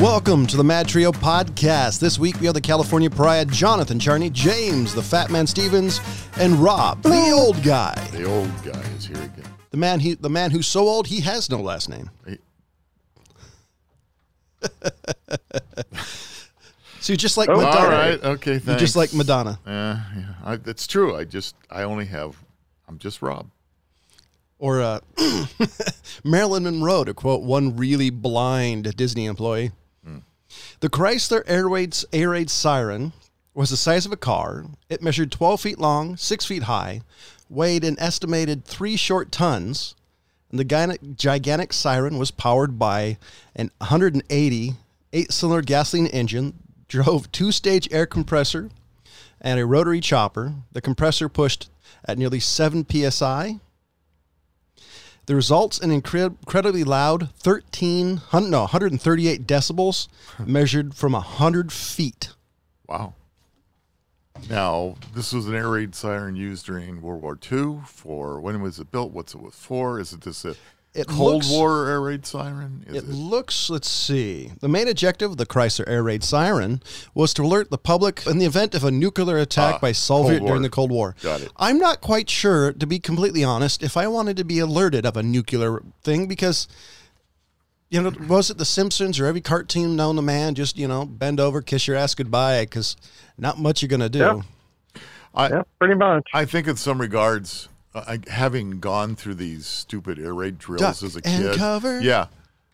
Welcome to the Mad Trio podcast. This week we have the California Pariah, Jonathan Charney, James, the Fat Man Stevens, and Rob, the old guy. The old guy is here again. The man he the man who's so old he has no last name. Hey, So you're just like Oh, Madonna. All right. Okay. Thanks. You're just like Madonna. Uh, yeah, I, that's true. I just, I only have, I'm just Rob. Or uh, Marilyn Monroe, to quote one really blind Disney employee. The Chrysler Air Raid, Air Raid Siren was the size of a car. It measured 12 feet long, 6 feet high, weighed an estimated 3 short tons, and the gigantic, siren was powered by an 180 eight cylinder gasoline engine, drove two stage air compressor, and a rotary chopper. The compressor pushed at nearly 7 psi. The results in incred- incredibly loud 13 hun- no 138 decibels measured from 100 feet. Wow. Now, this was an air raid siren used during World War II. For when was it built? What's it was for? Is it just a It Cold looks- War air raid siren? Is It looks, let's see. The main objective of the Chrysler Air Raid Siren was to alert the public in the event of a nuclear attack Ah, by Soviet during the Cold War. Got it. I'm not quite sure, to be completely honest, if I wanted to be alerted of a nuclear thing because, you know, was it The Simpsons or every cartoon known to man? Just, you know, bend over, kiss your ass goodbye because not much you're going to do. Yeah. I, Yeah, pretty much. I think in some regards, uh, I, having gone through these stupid air raid drills Duck as a and kid, cover. yeah,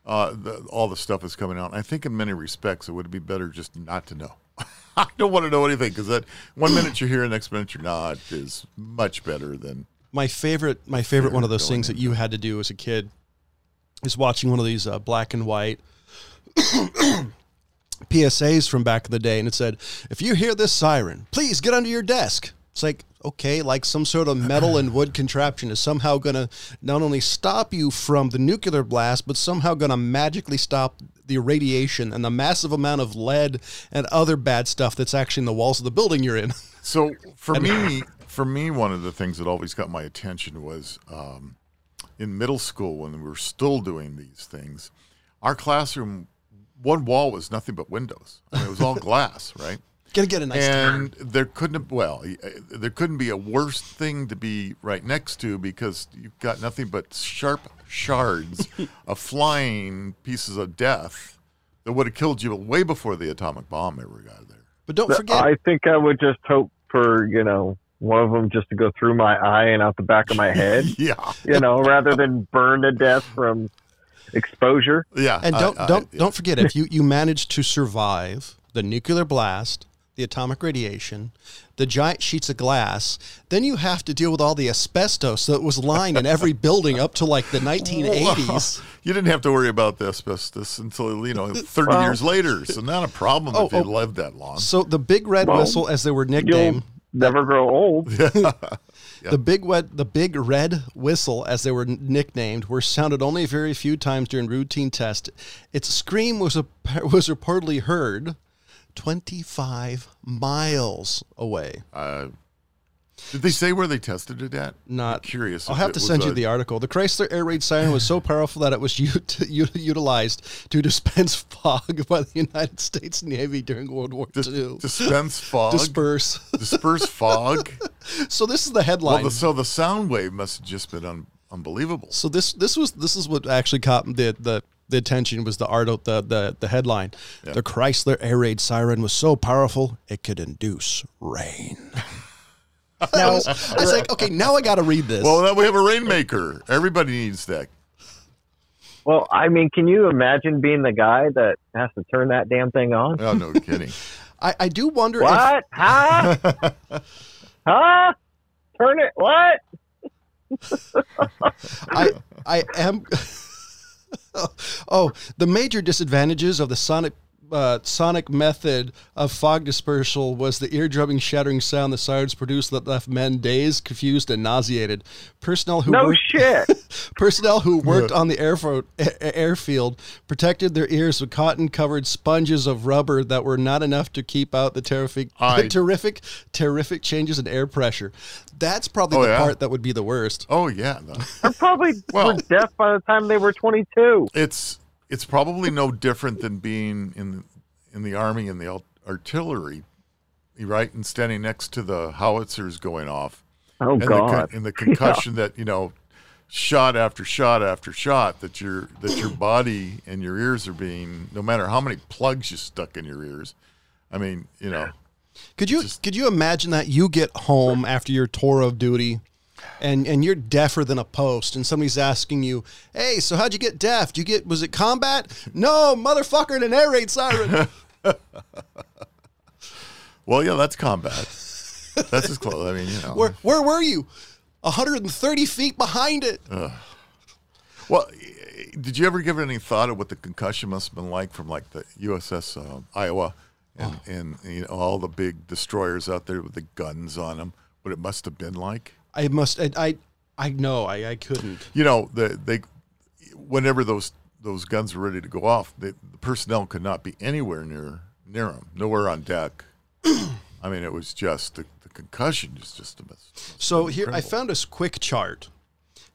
uh, the, all the stuff is coming out. I think in many respects, it would be better just not to know. I don't want to know anything because that one minute you're here, next minute you're not is much better than my favorite my favorite one of those things that you had to do as a kid is watching one of these uh, black and white PSAs from back in the day and it said if you hear this siren please get under your desk it's like okay like some sort of metal and wood contraption is somehow going to not only stop you from the nuclear blast but somehow going to magically stop the radiation and the massive amount of lead and other bad stuff that's actually in the walls of the building you're in So for me, for me, one of the things that always got my attention was um, in middle school when we were still doing these things. Our classroom, one wall was nothing but windows. I mean, it was all glass, right? Gonna get a nice and there couldn't have, well, uh, there couldn't be a worse thing to be right next to because you've got nothing but sharp shards of flying pieces of death that would have killed you way before the atomic bomb ever got there. but don't forget I think I would just hope for, you know, one of them just to go through my eye and out the back of my head, Yeah, you know, rather than burn to death from exposure. yeah. And don't I- don't yeah. don't forget if you you manage to survive the nuclear blast, the atomic radiation, the giant sheets of glass, then you have to deal with all the asbestos that was lying in every building up to like the 1980s. You didn't have to worry about the asbestos until you know thirty Well- years later. So not a problem Oh, if you oh. lived that long. So the big red Well, whistle, as they were nicknamed, never grow old. the big red, the big red whistle, as they were nicknamed, were sounded only very few times during routine test. Its scream was a, was reportedly heard 25 miles away. Uh, did they say where they tested it at? Not I'm curious. I'll have to send you a- the article. The Chrysler air raid siren was so powerful that it was ut- utilized to dispense fog by the United States Navy during World War dis- II. dispense fog, Disperse. disperse fog. so this is the Well, headline. the, so the sound wave must have just been un, unbelievable. so this this was this is what actually caught the the, the attention was the art the the, the headline. Yeah. The Chrysler air raid siren was so powerful it could induce rain. I, was, I was like, okay, now I got to read this. Well, now we have a rainmaker. Everybody needs that. Well, I mean, can you imagine being the guy that has to turn that damn thing on? Oh, no kidding. I, I do wonder if What? Huh? huh? Turn it? What? I I am. oh, the major disadvantages of the sonic uh, sonic method of fog dispersal was the ear-drubbing, shattering sound the sirens produced that left men dazed, confused, and nauseated. Personnel who No worked, shit. personnel who worked on the airfo- a- airfield protected their ears with cotton-covered sponges of rubber that were not enough to keep out the terrific, I- terrific, terrific changes in air pressure. That's probably Oh, the yeah? part that would be the worst. Oh, yeah. no. They're probably Well- were deaf by the time they were 22. It's it's probably no different than being in the, in the army in the artillery, right? And standing next to the howitzers going off, Oh and the, God. con- and the concussion that you know, shot after shot after shot that your that your body and your ears are being, no matter how many plugs you stuck in your ears. I mean, you know, Could you could you imagine that you get home after your tour of duty, and and you're deafer than a post, and somebody's asking you, "Hey, so how'd you get deaf? Did you get was it combat? No, motherfucker, in an air raid siren." well, yeah, that's combat. That's as close. I mean, you know, where where were you? 130 feet behind it. Well, did you ever give it any thought of what the concussion must have been like from like the USS uh, Iowa and, and you know all the big destroyers out there with the guns on them? What it must have been like? I must. I I, I know. I, I couldn't. You know, the, they whenever those those guns were ready to go off, the, the personnel could not be anywhere near near them, nowhere on deck. I mean, it was just the, the concussion is just a mess. So here I found this quick chart.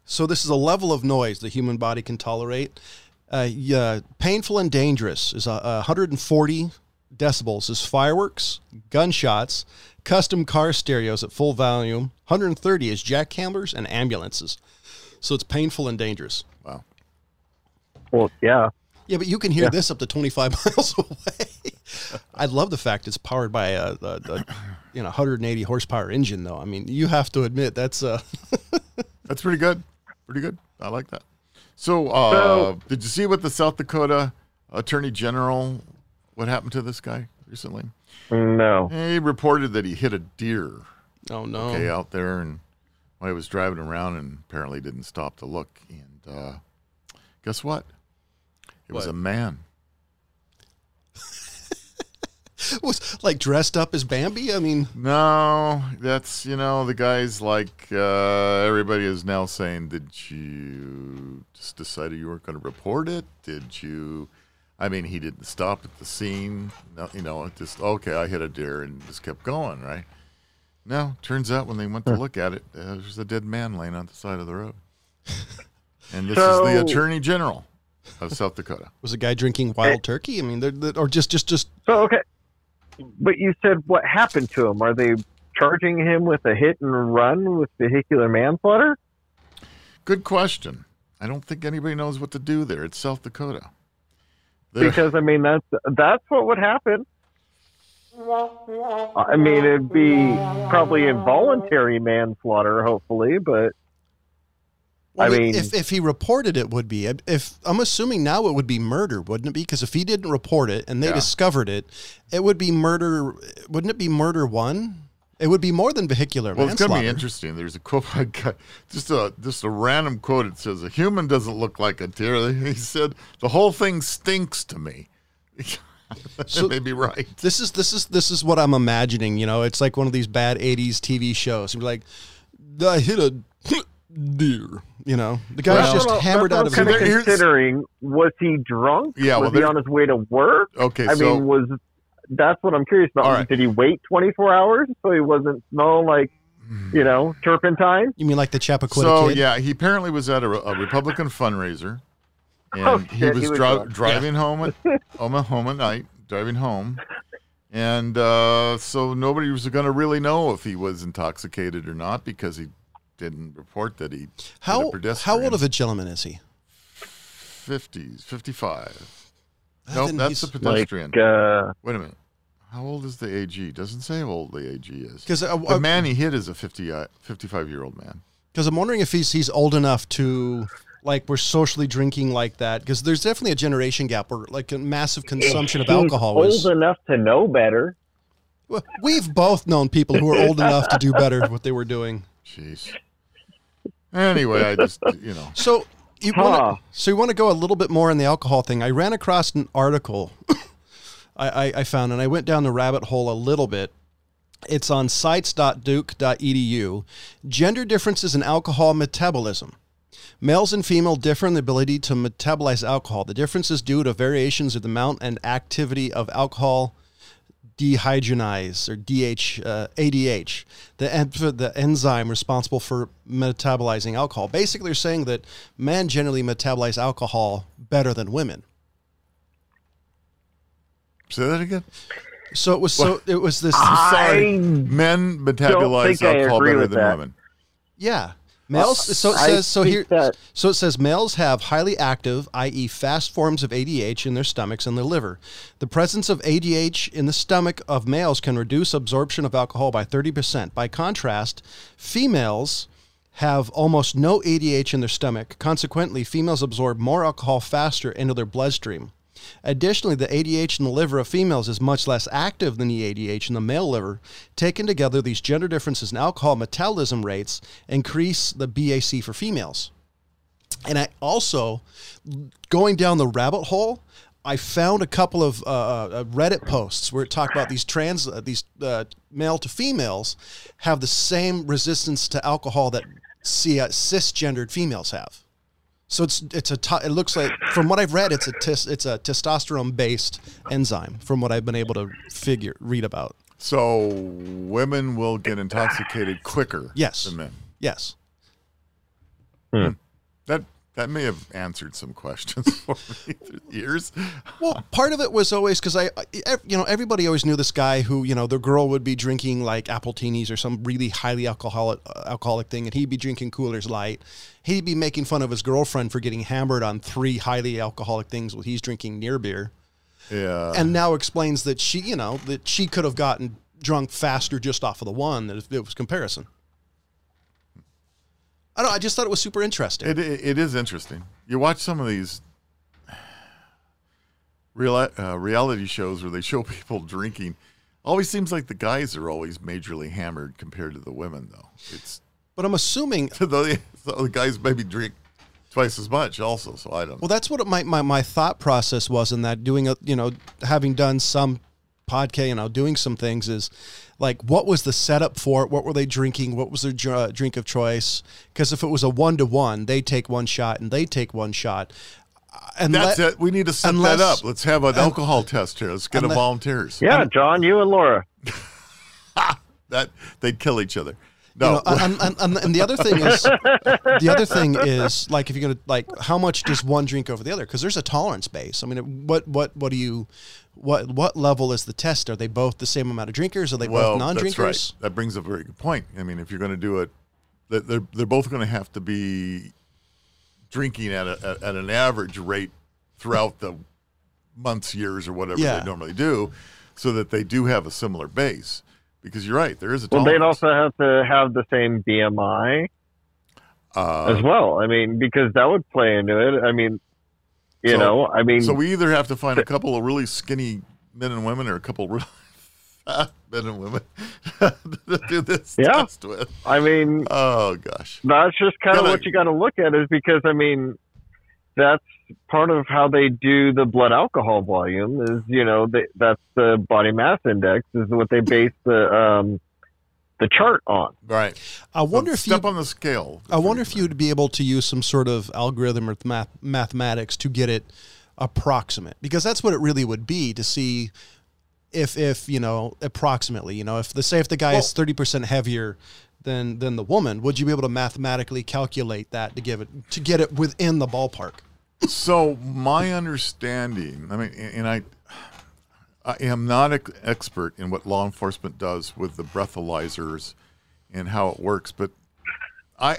So this is a level of noise the human body can tolerate. Uh, yeah, painful and dangerous is uh, 140 decibels is fireworks, gunshots, custom car stereos at full volume. 130 is jackhammers and ambulances. So it's painful and dangerous. Wow. Well, yeah. Yeah, but you can hear this up to 25 miles away. I love the fact it's powered by a, a, a you know 180 horsepower engine, though. I mean, you have to admit that's uh That's pretty good. Pretty good. I like that. So, uh, So- did you see what the South Dakota Attorney General? What happened to this guy recently? No. He reported that he hit a deer. oh no. Okay, out there, and while he was driving around, and apparently didn't stop to look. And uh, guess what? It was a man. was like dressed up as Bambi. I mean, No, that's you know the guy's like uh, everybody is now saying, did you just decided you weren't going to report it? Did you? I mean, he didn't stop at the scene. No, you know, just okay. I hit a deer and just kept going, right? No, turns out when they went to look at it, uh, there's a dead man laying on the side of the road. And this is the Attorney General of South Dakota. was a guy drinking wild turkey? I mean, they're, they're- or just just just So okay, but you said what happened to him? Are they charging him with a hit and run with vehicular manslaughter? Good question. I don't think anybody knows what to do there. It's South Dakota. Because I mean that's that's what would happen. I mean it'd be probably involuntary manslaughter, hopefully, but Well, I I mean- if if he reported it, would be if I'm assuming now it would be murder, wouldn't it be? Because if he didn't report it and they Yeah. discovered it, it would be murder. Wouldn't it be murder one? It would be more than vehicular Well, it's going to be interesting. There's a quote I got, just a just a random quote. It says, "A human doesn't look like a deer." He said, "The whole thing stinks to me." So- so, may be right. This is this is this is what I'm imagining. You know, it's like one of these bad '80s TV shows. You're like, I hit a deer. You know, the guy's Well- just That's what- hammered out of his. kind of considering. Was he drunk? Yeah, well, was he on his way to work? Okay, I so mean, was that's what I'm curious about. All right. Did he wait 24 hours so he wasn't smelling like, you know, turpentine? You mean like the Chappaquiddick so kid? yeah, he apparently was at a, a Republican fundraiser, and Oh, he shit, was, he was dri- drunk. driving home at home, home at night, driving home, and uh, so nobody was going to really know if he was intoxicated or not because he didn't report that he hit a How how old of a gentleman is he? 50s, 55. Uh, Nope, that's a pedestrian. Like, uh, Wait a minute. How old is the AG? Doesn't say how old the AG is. 'Cause, uh, the uh, man he hit is a 50, uh, 55 year old man. Because I'm wondering if he's he's old enough to like we're socially drinking like that. Because there's definitely a generation gap where like a massive consumption of alcohol old was. enough to know better. Well, We've both known people who are old enough to do better what they were doing. Jeez. Anyway, I just, you know. So you Huh. want to so you want to go a little bit more on the alcohol thing. I ran across an article I, I, found, and I went down the rabbit hole a little bit. It's on sites.duke.edu. Gender differences in alcohol metabolism. Males and female differ in the ability to metabolize alcohol. The difference is due to variations of the amount and activity of alcohol dehydrogenase or DH, uh, ADH, the, the enzyme responsible for metabolizing alcohol. Basically, they're saying that men generally metabolize alcohol better than women. Say that again. So it was so it was this Sorry, men metabolize alcohol better than that. women. yeah. Males so it I says so here that- so it says males have highly active, i.e. fast forms of ADH in their stomachs and their liver. The presence of ADH in the stomach of males can reduce absorption of alcohol by 30%. By contrast, females have almost no ADH in their stomach. Consequently, females absorb more alcohol faster into their bloodstream. Additionally, the ADH in the liver of females is much less active than the ADH in the male liver. Taken together, these gender differences in alcohol metabolism rates increase the BAC for females. And I also, going down the rabbit hole, I found a couple of uh, uh, Reddit posts where it talked about these trans, uh, these uh, male to females have the same resistance to alcohol that uh, cisgendered females have. So it's it's a t- it looks like from what I've read it's a tes- it's a testosterone based enzyme from what I've been able to figure read about. So women will get intoxicated quicker Yes. than men. Yes. That that may have answered some questions for me through the years. Well, part of it was always because I, you know, everybody always knew this guy who, you know, the girl would be drinking like appletinis or some really highly alcoholic uh, alcoholic thing, and he'd be drinking Coors Light. He'd be making fun of his girlfriend for getting hammered on three highly alcoholic things while he's drinking near beer, Yeah. and now explains that she, you know, that she could have gotten drunk faster just off of the one that it was comparison. I don't. I just thought it was super interesting. It, it it is interesting. You watch some of these real uh, reality shows where they show people drinking. Always seems like the guys are always majorly hammered compared to the women, though. It's but I'm assuming the, the guys maybe drink twice as much, also. So I don't. Well, that's what my, my, my thought process was in that doing a you know having done some podcast, you know, doing some things is like what was the setup for it? What were they drinking? What was their dr- uh, drink of choice? Because if it was a one to one, they take one shot and they take one shot. Uh, And That's let- it. We need to set unless- that up. Let's have an alcohol test here. Let's get a unless- volunteers. yeah, John, you and Laura. That they'd kill each other. You No, know, and, and, and, and the other thing is, the other thing is like if you're gonna like, how much does one drink over the other? Because there's a tolerance base. I mean, what what what do you, what what level is the test? Are they both the same amount of drinkers? Are they well, both non-drinkers? right. That brings up a very good point. I mean, if you're going to do it, they're- they're both going to have to be drinking at a at, at an average rate throughout the months, years, or whatever Yeah. they normally do, so that they do have a similar base. Because you're right, there is a Well, they'd also have to have the same BMI uh, as well. I mean, because that would play into it. I mean, you So- know, I mean, So we either have to find a couple of really skinny men and women, or a couple of really fat men and women to do this Yeah. test with. I mean, Oh gosh. that's just kind of what you got to look at is because I mean, that's part of how they do the blood alcohol volume is you know they, that's the body mass index is what they base the um the chart on. Right. I wonder if you step on the scale. I wonder if you'd be able to use some sort of algorithm or math, mathematics to get it approximate, because that's what it really would be to see if, if you know, approximately, you know, if the say if the guy is thirty percent heavier than than the woman, would you be able to mathematically calculate that to give it to get it within the ballpark? So my understanding, I mean, and I, I am not an expert in what law enforcement does with the breathalyzers and how it works, but I,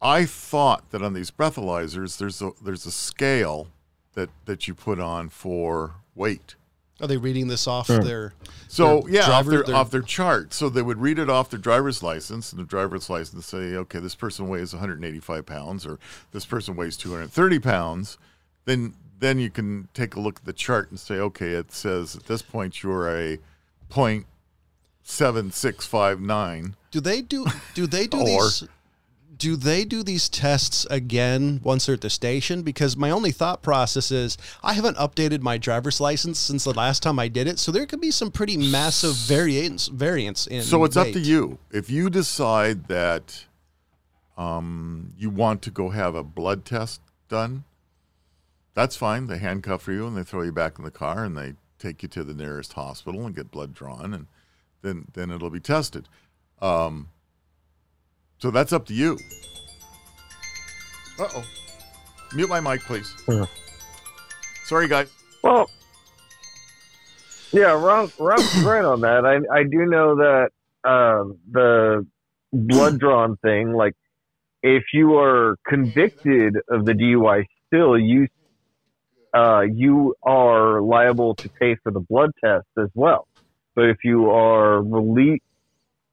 I thought that on these breathalyzers, there's a there's a scale that that you put on for weight. Are they reading this off their So their yeah, off their, their- off their chart. So they would read it off their driver's license, and the driver's license say, okay, this person weighs 185 pounds, or this person weighs 230 pounds. Then then you can take a look at the chart and say, okay, it says at this point you're a point seven six five nine. Do they do do they do Or- these do they do these tests again once they're at the station? Because my only thought process is I haven't updated my driver's license since the last time I did it, so there could be some pretty massive variance variance in. So it's up to you. If you decide that um, you want to go have a blood test done, that's fine. They handcuff you and they throw you back in the car and they take you to the nearest hospital and get blood drawn and then then it'll be tested. Um, so that's up to you. Uh oh. Mute my mic, please. Yeah. Sorry, guys. Well, Yeah, Rob, Rob's right on that. I I do know that um, the blood drawn thing, like if you are convicted of the DUI, still you uh, you are liable to pay for the blood test as well. But if you are released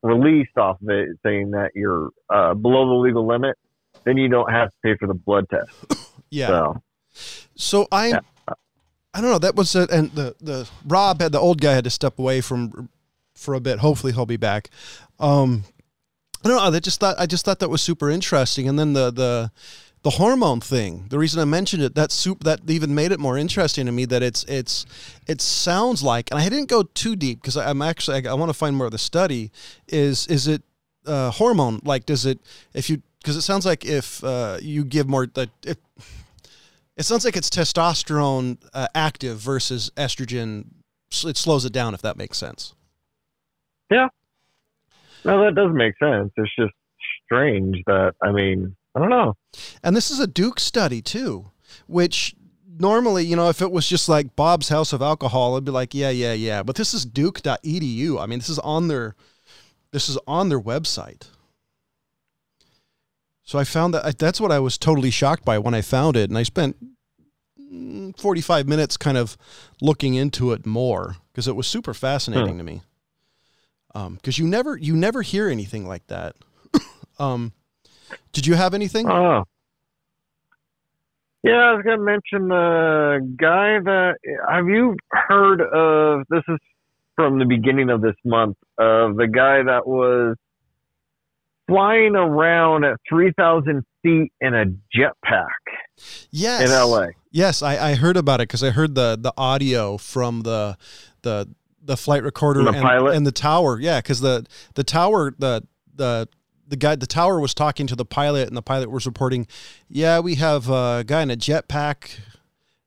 released off of it, saying that you're uh, below the legal limit, then you don't have to pay for the blood test. Yeah. So So I, Yeah. I don't know. That was it. And the the Rob had the old guy had to step away from for a bit. Hopefully he'll be back. Um, I don't know. I just thought I just thought that was super interesting. And then the the the hormone thing. The reason I mentioned it that soup that even made it more interesting to me that it's it's it sounds like. And I didn't go too deep because I'm actually I, I want to find more of the study. Is is it uh, hormone like? Does it if you because it sounds like if uh, you give more that if it sounds like it's testosterone uh, active versus estrogen. It slows it down, if that makes sense. Yeah no, that does make sense. It's just strange that I mean I don't know. And this is a Duke study too, which normally, you know, if it was just like Bob's House of Alcohol, I'd be like, yeah, yeah, yeah. But this is Duke.edu. I mean, this is on their this is on their website. So I found that that's what I was totally shocked by when I found it, and I spent mm, 45 minutes kind of looking into it more because it was super fascinating to me. Because you never you never hear anything like that. um, did you have anything? Oh. Yeah, I was gonna mention the guy that have you heard of this is from the beginning of this month of the guy that was flying around at three thousand feet in a jetpack Yes. in LA. Yes, I, I heard about it because I heard the the audio from the the the flight recorder The and, and the tower. Yeah, because the the tower the the the guy the tower was talking to the pilot and the pilot was reporting, yeah, we have a guy in a jetpack.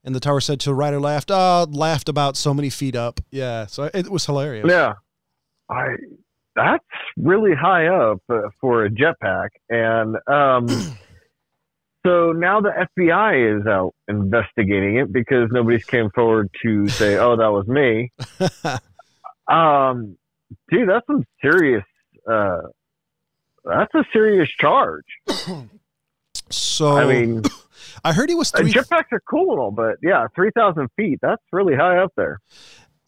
And the tower said to right or left, oh, laughed about so many feet up. Yeah, so it was hilarious. Yeah, I that's really high up uh, for a jetpack, and um, so now the FBI is out investigating it because nobody's came forward to say, "Oh, that was me." Um, dude, that's some serious. Uh, that's a serious charge. so I mean, I heard he was uh, three jetpacks are cool but yeah, three thousand feet. That's really high up there.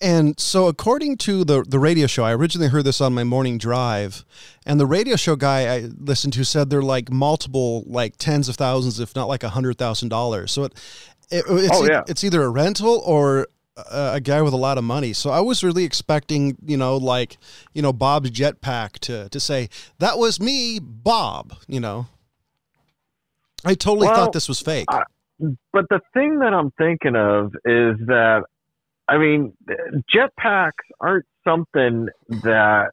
And so, according to the the radio show, I originally heard this on my morning drive, and the radio show guy I listened to said they're like multiple, like tens of thousands, if not like a hundred thousand dollars. So it, it it's, Oh, yeah. it's either a rental or a, a guy with a lot of money. So I was really expecting, you know, like you know Bob's jetpack to to say that was me, Bob. You know, I totally Well, thought this was fake. I- But the thing that I'm thinking of is that, I mean, jetpacks aren't something that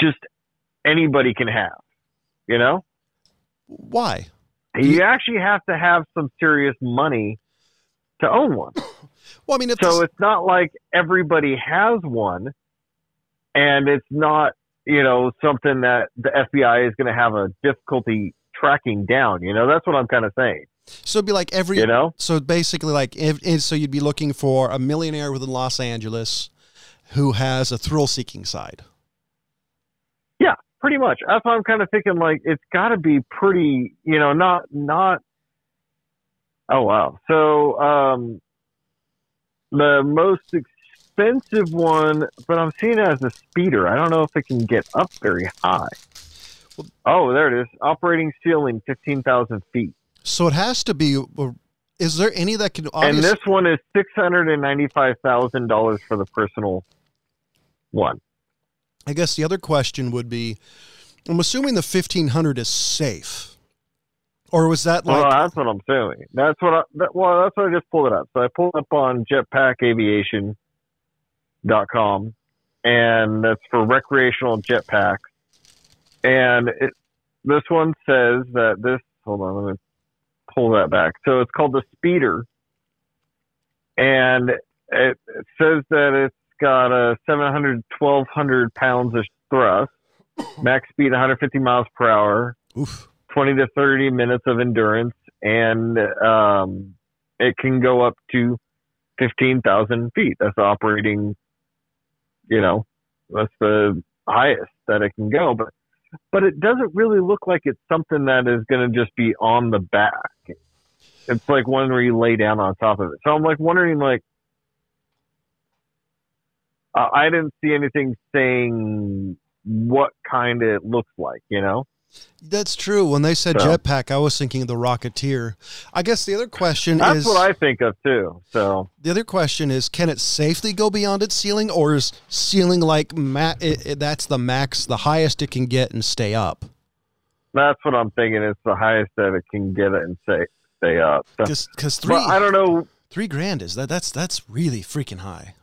just anybody can have. You know, Why? you actually have to have some serious money to own one. Well, I mean, it's, So it's not like everybody has one, and it's not you know something that the FBI is going to have a difficulty tracking down. You know, that's what I'm kind of saying. so it'd be like every You know. So basically, like, if, so, you'd be looking for a millionaire within Los Angeles who has a thrill-seeking side. Yeah, pretty much. That's why I'm kind of thinking like it's got to be pretty, you know, not not. Oh wow! So um, the most expensive one, but I'm seeing it as a speeder. I don't know if it can get up very high. Oh, there it is. Operating ceiling, fifteen thousand feet, So it has to be. Is there any that can? and this one is six hundred and ninety-five thousand dollars for the personal one. I guess the other question would be: I'm assuming the 1500 is safe, or was that like? well, that's what I'm saying. That's what I. That, well, that's what I just pulled it up. So I pulled up on jetpackaviation.com, and that's for recreational jetpacks. And it, this one says that this. Hold on, let me pull that back. So it's called the Speeder, and it, it says that it's got a 700, 1200 pounds of thrust, max speed 150 miles per hour. Oof. 20 to 30 minutes of endurance and um, it can go up to fifteen thousand feet. That's operating. You know, that's the highest that it can go, but but it doesn't really look like it's something that is going to just be on the back. It's like one where you lay down on top of it. So I'm like wondering, like, uh, I didn't see anything saying what kind it looks like, you know? That's true. When they said So- jetpack, I was thinking of the Rocketeer. I guess the other question That's is what I think of too. So the other question is can it safely go beyond its ceiling, or is ceiling like ma- it, it- that's the max, the highest it can get and stay up? that's what I'm thinking. It's the highest that it can get it and stay stay up. So, Because three but I don't know. three grand is that that's that's really freaking high.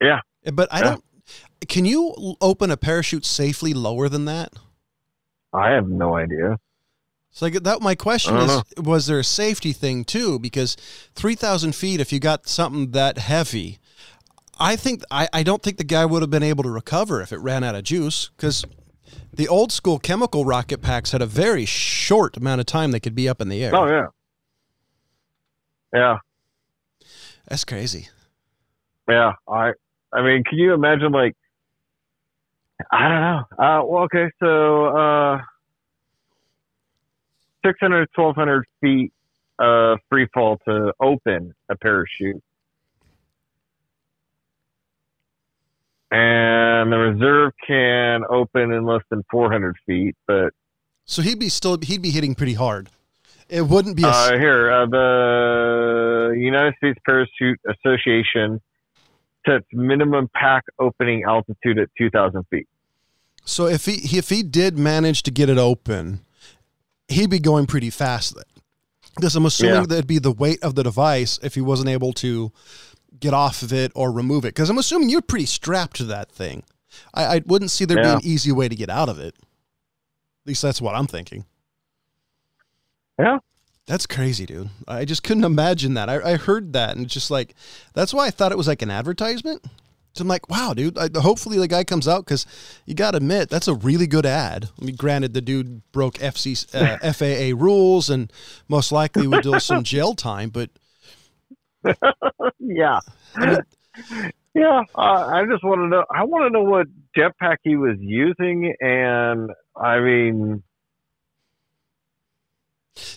Yeah. But I Yeah. don't. Can you open a parachute safely lower than that? I have no idea. So that, my question is: don't Was there a safety thing too? Because three thousand feet, if you got something that heavy, I think I, I don't think the guy would have been able to recover if it ran out of juice. Because the old school chemical rocket packs had a very short amount of time they could be up in the air. Oh yeah. Yeah. That's crazy. Yeah, I I mean, can you imagine like I don't know. Uh well okay, so uh 600 1200 feet uh free fall to open a parachute. And the reserve can open in less than 400 feet, but So he'd be still he'd be hitting pretty hard. It wouldn't be a uh, here uh, the United States Parachute Association sets minimum pack opening altitude at 2,000 feet. So if he if he did manage to get it open, he'd be going pretty fast. Because I'm assuming Yeah. that'd be the weight of the device if he wasn't able to get off of it or remove it. Because I'm assuming you're pretty strapped to that thing. I, I wouldn't see there Yeah. be an easy way to get out of it. At least that's what I'm thinking. Yeah. That's crazy, dude. I just couldn't imagine that. I, I heard that and it's just like, that's why I thought it was like an advertisement. So I'm like, wow, dude. I, hopefully the guy comes out because you got to admit that's a really good ad. I mean, granted, the dude broke FC, uh, FAA rules and most likely would do some jail time, but Yeah. I mean, Yeah. Uh, I just want to know. I want to know what jetpack he was using. And I mean,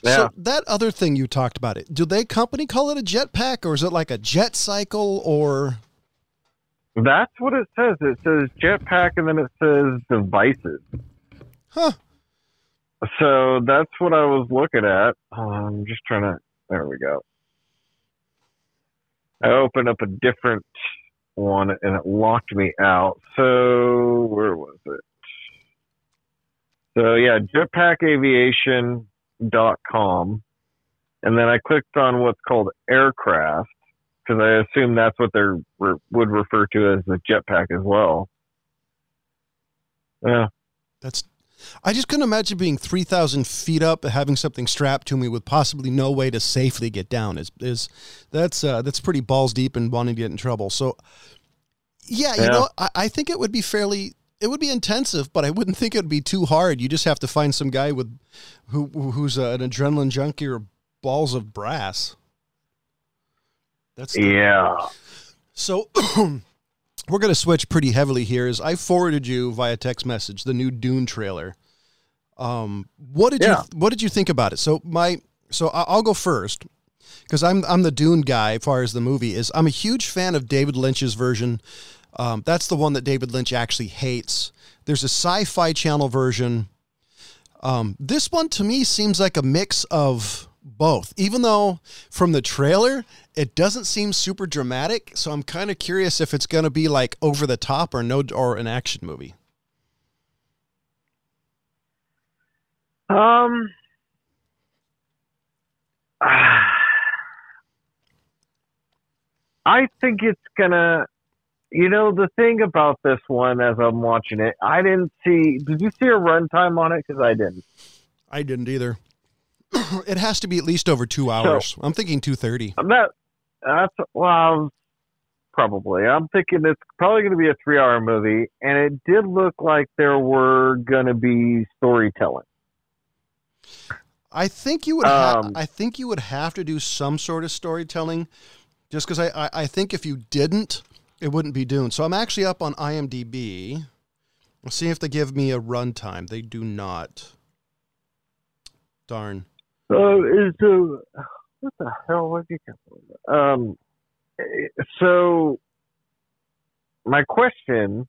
yeah. so that other thing you talked about it, do they company call it a jetpack or is it like a jet cycle or? That's what it says. It says jetpack and then it says devices. Huh. So that's what I was looking at. Um, I'm just trying to. There we go. I opened up a different one and it locked me out. So where was it? So yeah, jetpackaviation.com. And then I clicked on what's called aircraft because I assume that's what they re- would refer to as the jetpack as well. Yeah. That's. I just couldn't imagine being three thousand feet up, having something strapped to me with possibly no way to safely get down. Is is that's uh, that's pretty balls deep and wanting to get in trouble. So, yeah, you Yeah. know, I, I think it would be fairly. It would be intensive, but I wouldn't think it would be too hard. You just have to find some guy with who who's an adrenaline junkie or balls of brass. That's the- Yeah. so we're going to switch pretty heavily here. Is I forwarded you via text message the new Dune trailer. Um, what did Yeah. you What did you think about it? So my so I- I'll go first because I'm I'm the Dune guy as far as the movie is. I'm a huge fan of David Lynch's version. Um, that's the one that David Lynch actually hates. There's a Sci-Fi Channel version. Um, this one to me seems like a mix of both, even though from the trailer it doesn't seem super dramatic. So I'm kind of curious if it's going to be like over the top or no or an action movie. Um, I think it's gonna. You know, the thing about this one, as I'm watching it, I didn't see. Did you see a runtime on it? Because I didn't. I didn't either. it has to be at least over two hours. I'm thinking two thirty. I'm not. That's well, probably. I'm thinking it's probably going to be a three-hour movie, and it did look like there were going to be storytelling. I think you would. Ha- Um, I think you would have to do some sort of storytelling just because I, I I think if you didn't, it wouldn't be Dune. So I'm actually up on IMDb. Let's see if they give me a runtime. They do not. Darn. So is the what the hell was you um so my question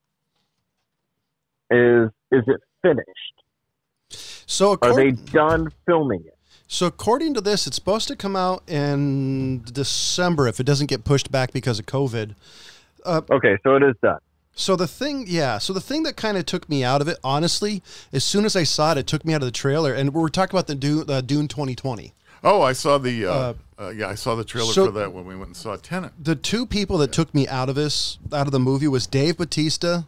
is is it finished? So Are they done filming it? so according to this, it's supposed to come out in December if it doesn't get pushed back because of COVID. Okay, so it is done. So the thing, yeah. So the thing that kind of took me out of it, honestly, as soon as I saw it, it took me out of the trailer. And we're talking about the Dune, uh, Dune 2020. Oh, I saw the uh, uh, yeah, I saw the trailer so- for that when we went and saw Tenet. The two people that took me out of this, out of the movie, was Dave Bautista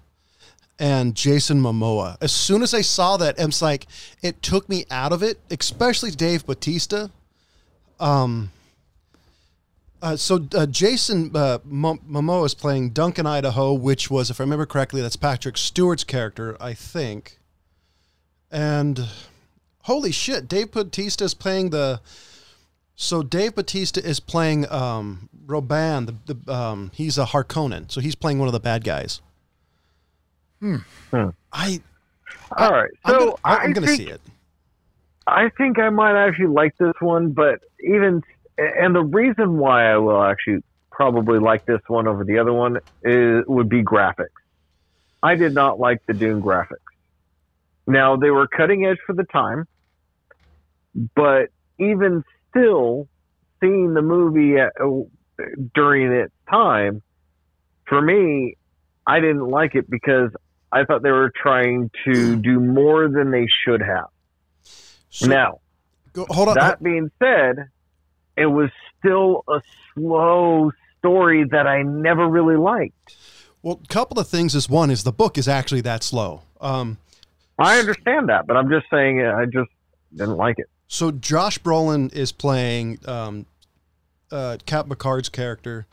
and Jason Momoa. As soon as I saw that, it's like it took me out of it, especially Dave Bautista. Um. Uh, so uh, Jason uh, Mo- Momoa is playing Duncan Idaho, which was, if I remember correctly, that's Patrick Stewart's character, I think. And holy shit, Dave Bautista is playing the. So Dave Bautista is playing um, Rabban. The, the um, he's a Harkonnen, so he's playing one of the bad guys. Hmm. hmm. I All right, I'm so gonna, I- I I'm gonna think, see it. I think I might actually like this one, but even and the reason why I will actually probably like this one over the other one is would be graphics. I did not like the Dune graphics. Now they were cutting edge for the time, but even still, seeing the movie at, during its time, for me, I didn't like it because I thought they were trying to do more than they should have. So, now, go, hold on. that being said, it was still a slow story that I never really liked. Well, a couple of things is one is the book is actually that slow. Um, I understand that, but I'm just saying I just didn't like it. so Josh Brolin is playing um, uh, Cap Picard's character.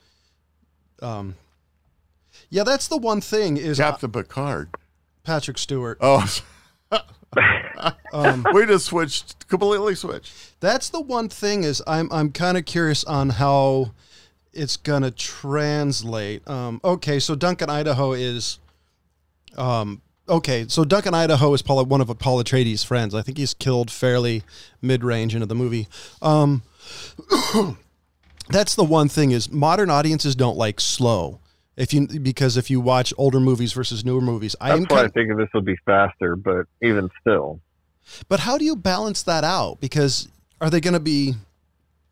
Um, yeah, that's the one thing is Captain Picard. Patrick Stewart. Oh, Um, we just switched, completely switched. that's the one thing is I'm I'm kind of curious on how it's gonna translate. Um, okay, so Duncan Idaho is, um, okay, so Duncan Idaho is Paul, one of Paul Atreides' friends. I think he's killed fairly mid range into the movie. Um, that's the one thing is modern audiences don't like slow. If you because if you watch older movies versus newer movies, I am That's why I think this will be faster, but even still. But how do you balance that out? Because are they going to be?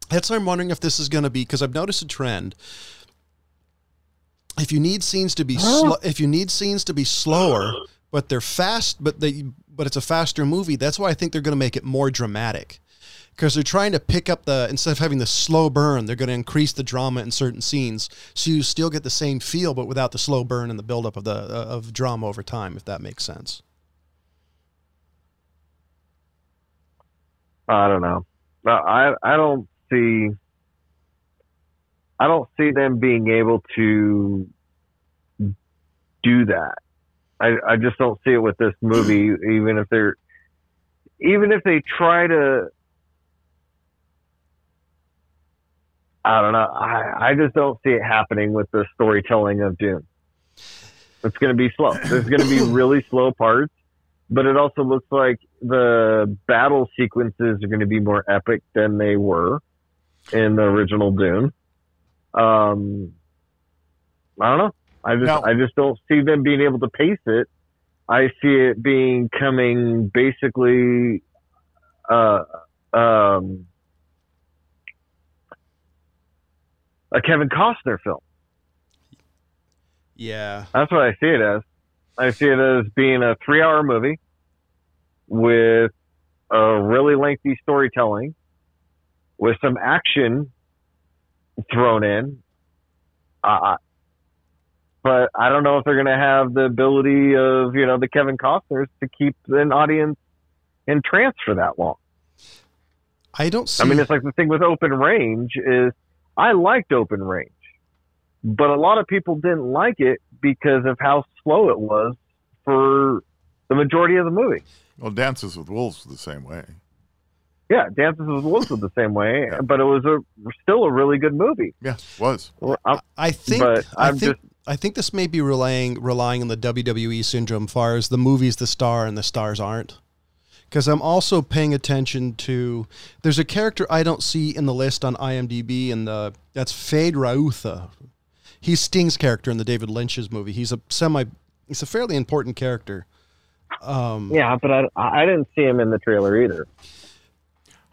That's why I'm wondering if this is going to be because I've noticed a trend. If you need scenes to be sl- if you need scenes to be slower, but they're fast, but they but it's a faster movie. That's why I think they're going to make it more dramatic. Because they're trying to pick up the instead of having the slow burn, they're going to increase the drama in certain scenes, so you still get the same feel, but without the slow burn and the buildup of the uh, of drama over time. If that makes sense. I don't know. No, I I don't see. I don't see them being able to do that. I I just don't see it with this movie. Even if they're, even if they try to. I don't know. I, I just don't see it happening with the storytelling of Dune. It's going to be slow. There's going to be really slow parts, but it also looks like the battle sequences are going to be more epic than they were in the original Dune. Um, I don't know. I just Now- I just don't see them being able to pace it. I see it being coming basically uh um a Kevin Costner film. Yeah. That's what I see it as. I see it as being a three hour movie with a really lengthy storytelling with some action thrown in. Uh, but I don't know if they're going to have the ability of, you know, the Kevin Costners to keep an audience in trance for that long. I don't see. I mean, it's like the thing with Open Range is I liked Open Range, but a lot of people didn't like it because of how slow it was for the majority of the movie. Well, Dances with Wolves was the same way. Yeah, Dances with Wolves was the same way, but it was a still a really good movie. Yeah, was. Well, I'm- I think But I I'm think just- I think this may be relying relying on the WWE syndrome, far as the movie's the star and the stars aren't. Because I'm also paying attention to there's a character I don't see in the list on IMDb, and the that's Feyd-Rautha. He's Sting's character in the David Lynch's movie. He's a semi, he's a fairly important character. Um, yeah, but I, I didn't see him in the trailer either,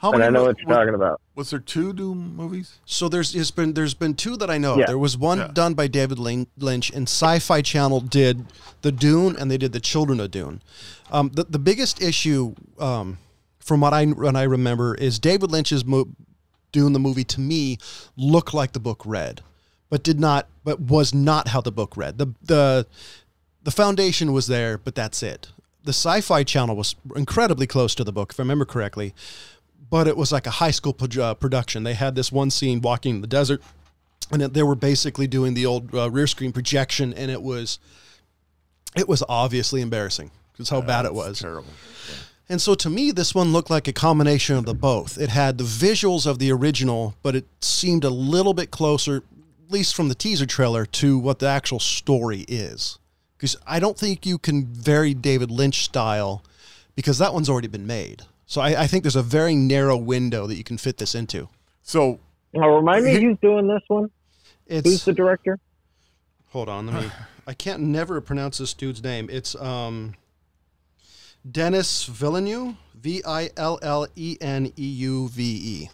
How and I know wa- what you're wa- talking about. Was there two Dune movies? So there's has been there's been two that I know. of. Yeah. There was one Yeah. done by David Lynch, and Sci-Fi Channel did the Dune, and they did the Children of Dune. Um, the the biggest issue, um, from what I when I remember, is David Lynch's mo- Dune the movie to me looked like the book read, but did not, but was not how the book read. The the the foundation was there, but that's it. The Sci-Fi Channel was incredibly close to the book, if I remember correctly but it was like a high school pro- uh, production. They had this one scene walking in the desert, and it, they were basically doing the old uh, rear screen projection, and it was it was obviously embarrassing because how bad it was. Terrible. And so to me, this one looked like a combination of the both. It had the visuals of the original, but it seemed a little bit closer, at least from the teaser trailer, to what the actual story is. Because I don't think you can vary David Lynch style because that one's already been made. So I, I think there's a very narrow window that you can fit this into. So Now, remind me who's doing this one? Who's the director? hold on, let me. I can't never pronounce this dude's name. It's um, Denis Villeneuve, V I L L E N E U V E.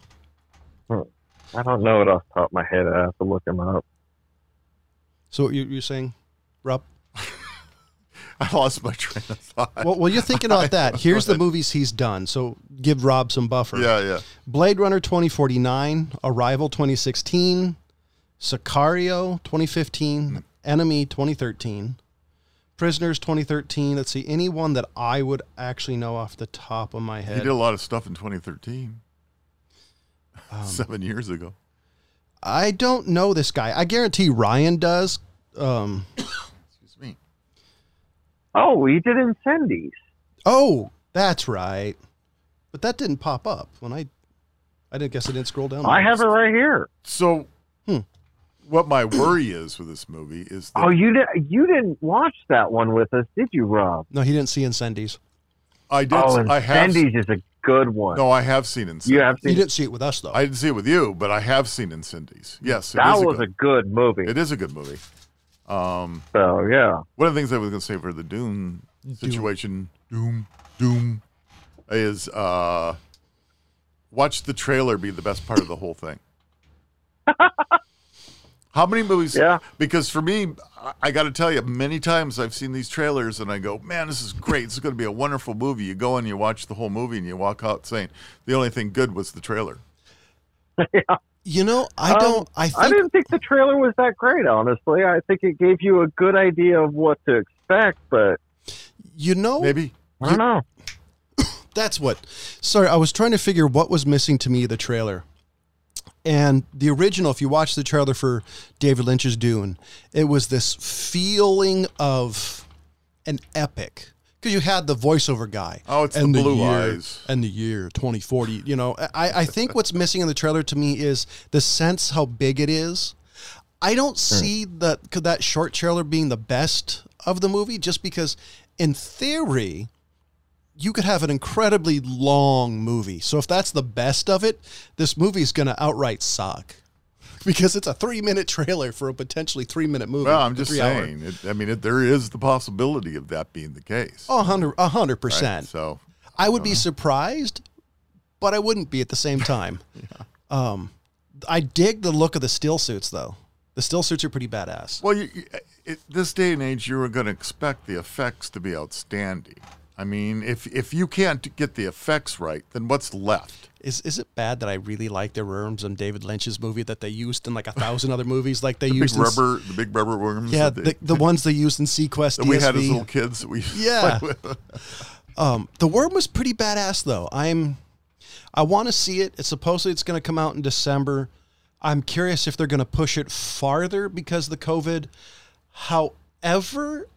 I don't know it off the top of my head. I have to look him up. So what you, you're saying, Rob? I lost my train of thought. Well, well, you're thinking about that. Here's the movies he's done. So give Rob some buffer. yeah, yeah. Blade Runner 2049, Arrival 2016, Sicario 2015, Enemy 2013, Prisoners 2013. Let's see, any one that I would actually know off the top of my head. He did a lot of stuff in 2013, Um, seven years ago. I don't know this guy. I guarantee Ryan does. Um. Oh, he did Incendies. oh, that's right. But that didn't pop up when I. I didn't guess I didn't scroll down. I have it right here. So, Hmm. what my worry is with this movie is that Oh, you did. You didn't watch that one with us, did you, Rob? No, he didn't see Incendies. I did. Oh, I have. Incendies is a good one. No, I have seen Incendies. you have You didn't see it with us though. I didn't see it with you, but I have seen Incendies. Yes, it that is was a a good, good movie. It is a good movie. Um, So yeah. one of the things I was going to say for the Doom situation, Doom, Doom, is uh, watch the trailer be the best part of the whole thing. How many movies? Yeah. Because for me, I, I got to tell you, many times I've seen these trailers and I go, man, this is great. This is going to be a wonderful movie. You go and you watch the whole movie and you walk out saying, the only thing good was the trailer. you know, I Um, don't. I think I didn't think the trailer was that great. Honestly, I think it gave you a good idea of what to expect, but you know. Maybe. I don't know. That's what. Sorry, I was trying to figure what was missing to me the trailer. And the original, if you watch the trailer for David Lynch's Dune, it was this feeling of an epic. Because you had the voiceover guy. Oh, it's and the blue year, eyes. And the year 2040. You know, I, I think what's missing in the trailer to me is the sense how big it is. I don't see that could that short trailer being the best of the movie just because in theory you could have an incredibly long movie. So if that's the best of it, this movie is going to outright suck because it's a 3-minute trailer for a potentially 3-minute movie. Well, I'm just saying. It, I mean, it, there is the possibility of that being the case. Oh, 100 a 100%. So, I would be surprised, but I wouldn't be at the same time. yeah. Um, I dig the look of the still suits, though. The still suits are pretty badass. well, you, you, it, this day and age, you were going to expect the effects to be outstanding. I mean, if if you can't get the effects right, then what's left? Is is it bad that I really like the worms in David Lynch's movie that they used in like a thousand other movies, like they The big used in, rubber, the big rubber worms. yeah, that the, the ones they used in Sequest that we had as little kids. That we Yeah. Um, the worm was pretty badass though. I'm I want to see it. It's supposedly it's going to come out in December. I'm curious if they're going to push it farther because of the COVID. However,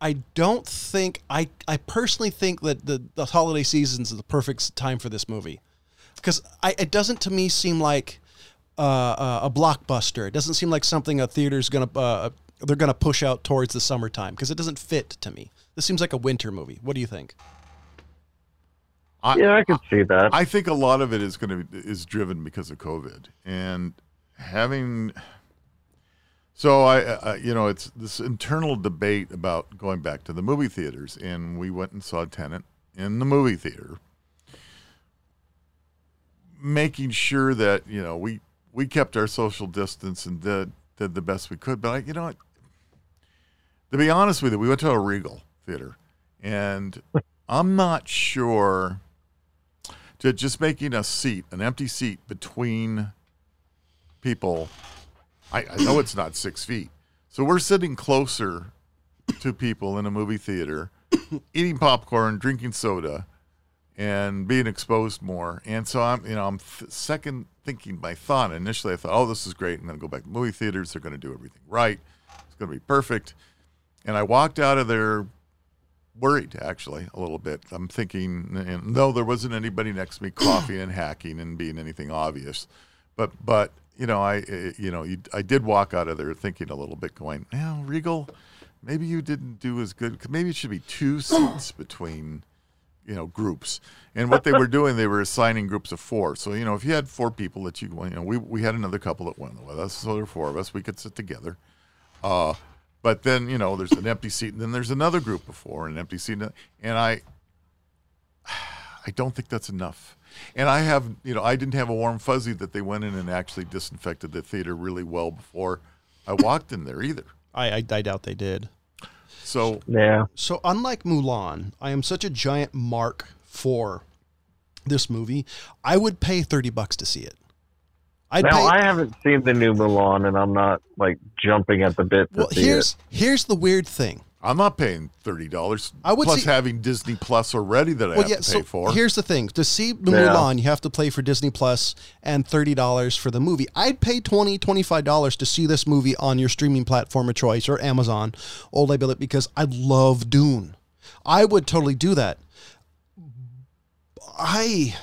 I don't think I I personally think that the the holiday season is the perfect time for this movie. Because it doesn't to me seem like uh, uh, a blockbuster. It doesn't seem like something a theater's gonna uh, they're gonna push out towards the summertime because it doesn't fit to me. This seems like a winter movie. What do you think? I, Yeah, I could see that. I think a lot of it is going to is driven because of COVID and having. So I, uh, you know, it's this internal debate about going back to the movie theaters, and we went and saw Tenet in the movie theater, making sure that you know we we kept our social distance and did did the best we could. But I, you know, to be honest with you, we went to a Regal theater, and I'm not sure to just making a seat, an empty seat between people. I, I know it's not six feet. So we're sitting closer to people in a movie theater, eating popcorn, drinking soda, and being exposed more. And so I'm, you know, I'm th- second thinking my thought. Initially, I thought, oh, this is great. I'm going to go back to movie theaters. They're going to do everything right. It's going to be perfect. And I walked out of there worried actually a little bit. I'm thinking, and no, there wasn't anybody next to me coughing and hacking and being anything obvious, but but you know, I eh, you know, I did walk out of there thinking a little bit, going, "Well, Regal, maybe you didn't do as good. Maybe it should be two seats between." You know, groups, and what they were doing, they were assigning groups of four. So you know, if you had four people that you, you know, we we had another couple that went with us, so there were four of us. We could sit together. Uh, but then you know, there's an empty seat, and then there's another group of four, an empty seat, and I, I don't think that's enough. And I have, you know, I didn't have a warm fuzzy that they went in and actually disinfected the theater really well before I walked in there either. I, I, I doubt they did. So yeah. So unlike Mulan, I am such a giant mark for this movie. I would pay thirty bucks to see it. I'd Now pay, I haven't seen the new Mulan, and I'm not like jumping at the bit to well, here's it. here's the weird thing. I'm not paying thirty dollars. I would plus see- having Disney Plus already that I have yeah. to pay So for. here's the thing: to see the Yeah. Mulan, you have to pay for Disney Plus and thirty dollars for the movie. I'd pay 20 dollars to see this movie on your streaming platform of choice or Amazon, Old I Bill it because I love Dune. I would totally do that. I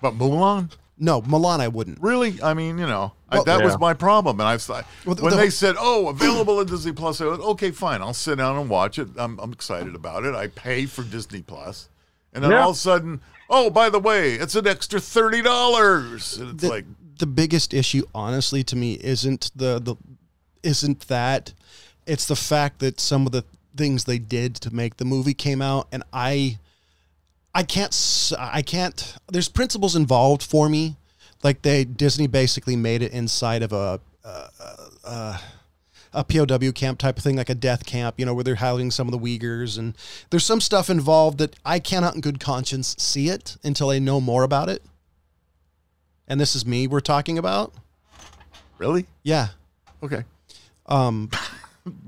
but Mulan, no Mulan, I wouldn't. really? I mean, you know, I, Well, that was my problem. And I was like, Well, the- when the- they said, "Oh, available in Disney Plus," I went, "Okay, fine. I'll sit down and watch it. I'm, I'm excited about it. I pay for Disney Plus. Plus, and then Yeah. all of a sudden, oh, by the way, it's an extra thirty dollars. And it's the, like, the biggest issue honestly to me isn't the the isn't that it's the fact that some of the things they did to make the movie came out and i i can't i can't there's principles involved for me like they disney basically made it inside of a uh, uh, a POW camp type of thing, like a death camp, you know, where they're housing some of the Uyghurs. And there's some stuff involved that I cannot, in good conscience, see it until I know more about it. And this is me we're talking about. really? Yeah. Okay. Um,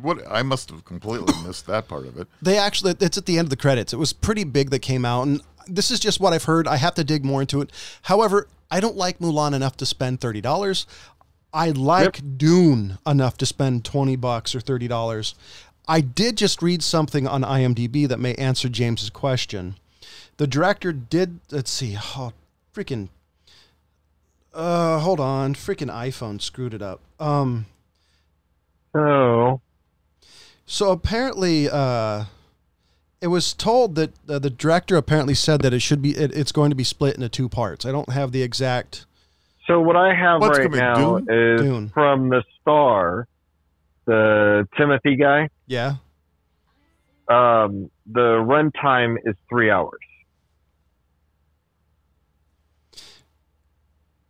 What? I must have completely missed that part of it. they actually, it's at the end of the credits. It was pretty big that came out. And this is just what I've heard. I have to dig more into it. However, I don't like Mulan enough to spend $30. I like Dune enough to spend 20 bucks or $30. I did just read something on IMDb that may answer James's question. The director did, let's see, oh, freaking, uh, hold on, freaking iPhone screwed it up. Um, Oh, So apparently, uh, it was told that uh, the director apparently said that it should be it, it's going to be split into two parts. I don't have the exact. so what I have What's right now Dune? is Dune. from the Star, the Timothy guy. Yeah. Um, the runtime is three hours.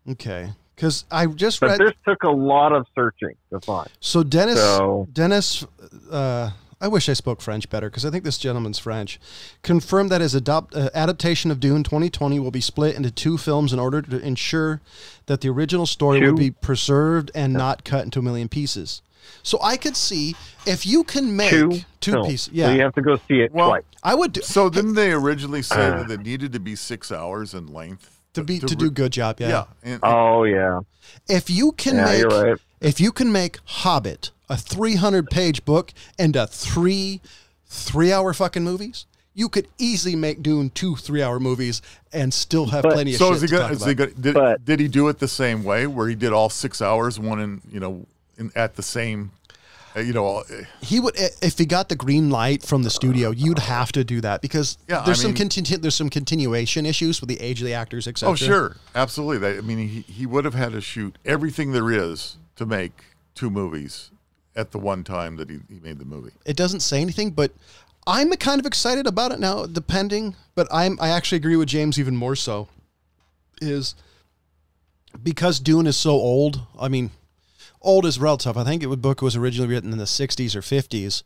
Okay. Because I just But read. this took a lot of searching to find. So Denis, So- Denis, uh, I wish I spoke French better because I think this gentleman's French. Confirmed that his adopt, uh, adaptation of Dune 2020 will be split into two films in order to ensure that the original story Two? would be preserved and not cut into a million pieces. So I could see if you can make Two, two films. pieces. So Yeah, you have to go see it Well, twice. I would do So didn't they originally say Uh. that it needed to be six hours in length to be to, re- do good job. Yeah. Yeah. and- Oh yeah, If you can yeah, make you're right. if you can make Hobbit a 300 page book into three three hour fucking movies, You could easily make Dune two three-hour movies and still have But- plenty of So shit is he to gonna? talk Is he about. gonna did, But- did he do it the same way, where he did all six hours, one in you know, in, at the same, Uh, you know, uh, He would if he got the green light from the studio. You'd have to do that because Yeah, there's I some mean- continu- there's some continuation issues with the age of the actors, etc. Oh, sure, absolutely. I mean, he, he would have had to shoot everything there is to make two movies at the one time that he, he made the movie. It doesn't say anything, but I'm kind of excited about it now. Depending, but I'm I actually agree with James even more so. Is because Dune is so old. I mean, old is relative. I think it would book was originally written in the 60s or 50s,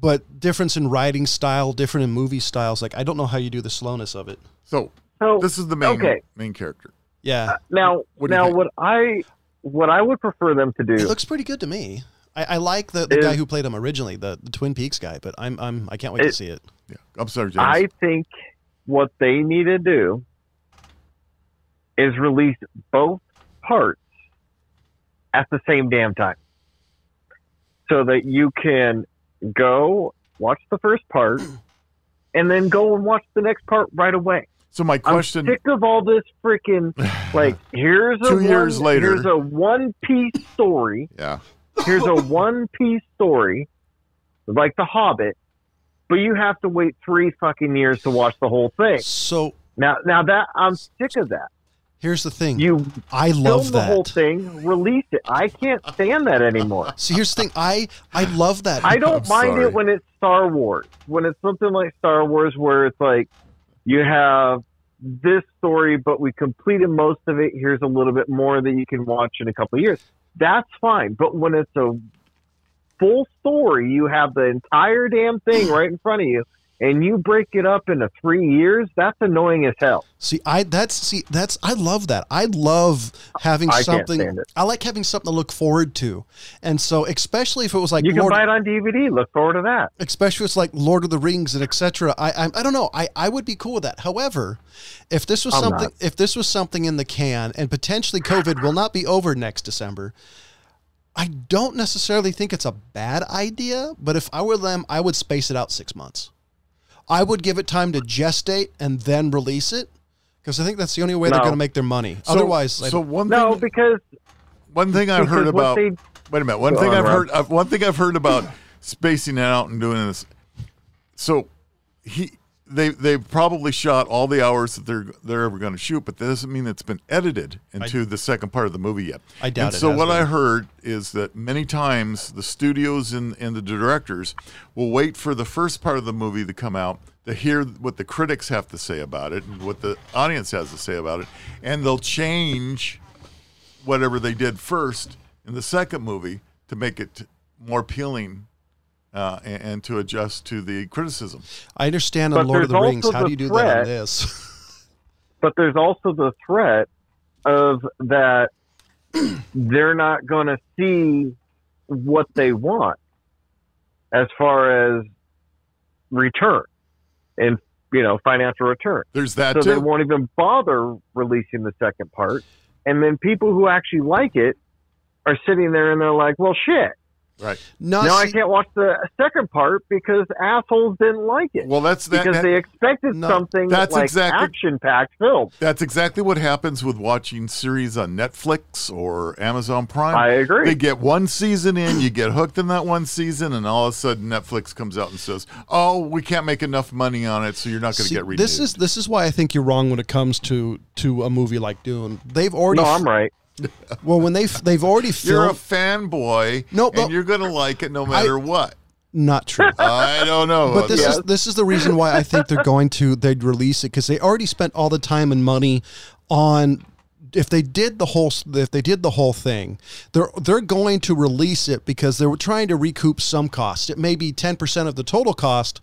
but difference in writing style, different in movie styles. Like I don't know how you do the slowness of it. So So this is the main okay. main character. Yeah, uh, now, What now what I what I would prefer them to do it looks pretty good to me. I, I like the, the Is- guy who played him originally, the, the Twin Peaks guy, but I'm I'm I can't wait to see it. Yeah, I'm sorry, James. I think what they need to do is release both parts at the same damn time. So that you can go watch the first part and then go and watch the next part right away. so my I'm question, sick of all this freaking like here's a Two years one- later. here's a one piece story yeah, here's a one piece story like the hobbit but you have to wait three fucking years to watch the whole thing So now now that i'm sick of that here's the thing. you I film love the that. whole thing release it i can't stand that anymore So here's the thing. I I love that. i don't I'm mind sorry. it when it's star wars when it's something like star wars where it's like you have this story but we completed most of it here's a little bit more that you can watch in a couple of years that's fine but when it's a full story you have the entire damn thing right in front of you and you break it up into three years that's annoying as hell See, I that's see that's I love that. I love having I can't something. stand it. I like having something to look forward to, and so especially if it was like you can Lord, buy it on dvd look forward to that especially if it's like Lord of the Rings and etc. I, I I don't know. I I would be cool with that. However, if this was I'm something, not. if this was something in the can, and potentially COVID will not be over next December. I don't necessarily think it's a bad idea, but if I were them, I would space it out six months. I would give it time to gestate and then release it because I think that's the only way they're going to make their money. So- Otherwise, so don't- one no because one thing I've heard about. they- Wait a minute. One thing on, I've Rob. heard. Uh, one thing I've heard about spacing it out and doing this. So he they they probably shot all the hours that they're they're ever going to shoot, but that doesn't mean it's been edited into the second part of the movie yet. I doubt and it So what I heard is that many times the studios and and the directors will wait for the first part of the movie to come out to hear what the critics have to say about it and what the audience has to say about it, and they'll change whatever they did first in the second movie to make it more appealing uh, and, and to adjust to the criticism. I understand on But Lord of the Rings. also How do you do that on this? but there's also the threat of that they're not going to see what they want as far as return and you know financial return There's that so they won't even bother releasing the second part and then people who actually like it are sitting there and they're like well shit Right. No, now I can't watch the second part because assholes didn't like it Well, that's that. because that- they expected No, something that's like exactly- action-packed film. that's exactly what happens with watching series on Netflix or Amazon Prime. I agree. They get one season in, you get hooked in that one season, and all of a sudden Netflix comes out and says, "Oh, we can't make enough money on it, so you're not going to get renewed." this is this is why I think you're wrong when it comes to to a movie like Dune. They've already No, I'm right. well when they've they've already filmed, you're a fanboy, No, and but- you're going to like it no matter what. not true. I don't know. But this is this is the reason why I think they're going to they'd release it because they already spent all the time and money on. If they did the whole if they did the whole thing, they're they're going to release it because they were trying to recoup some cost. It may be ten percent of the total cost,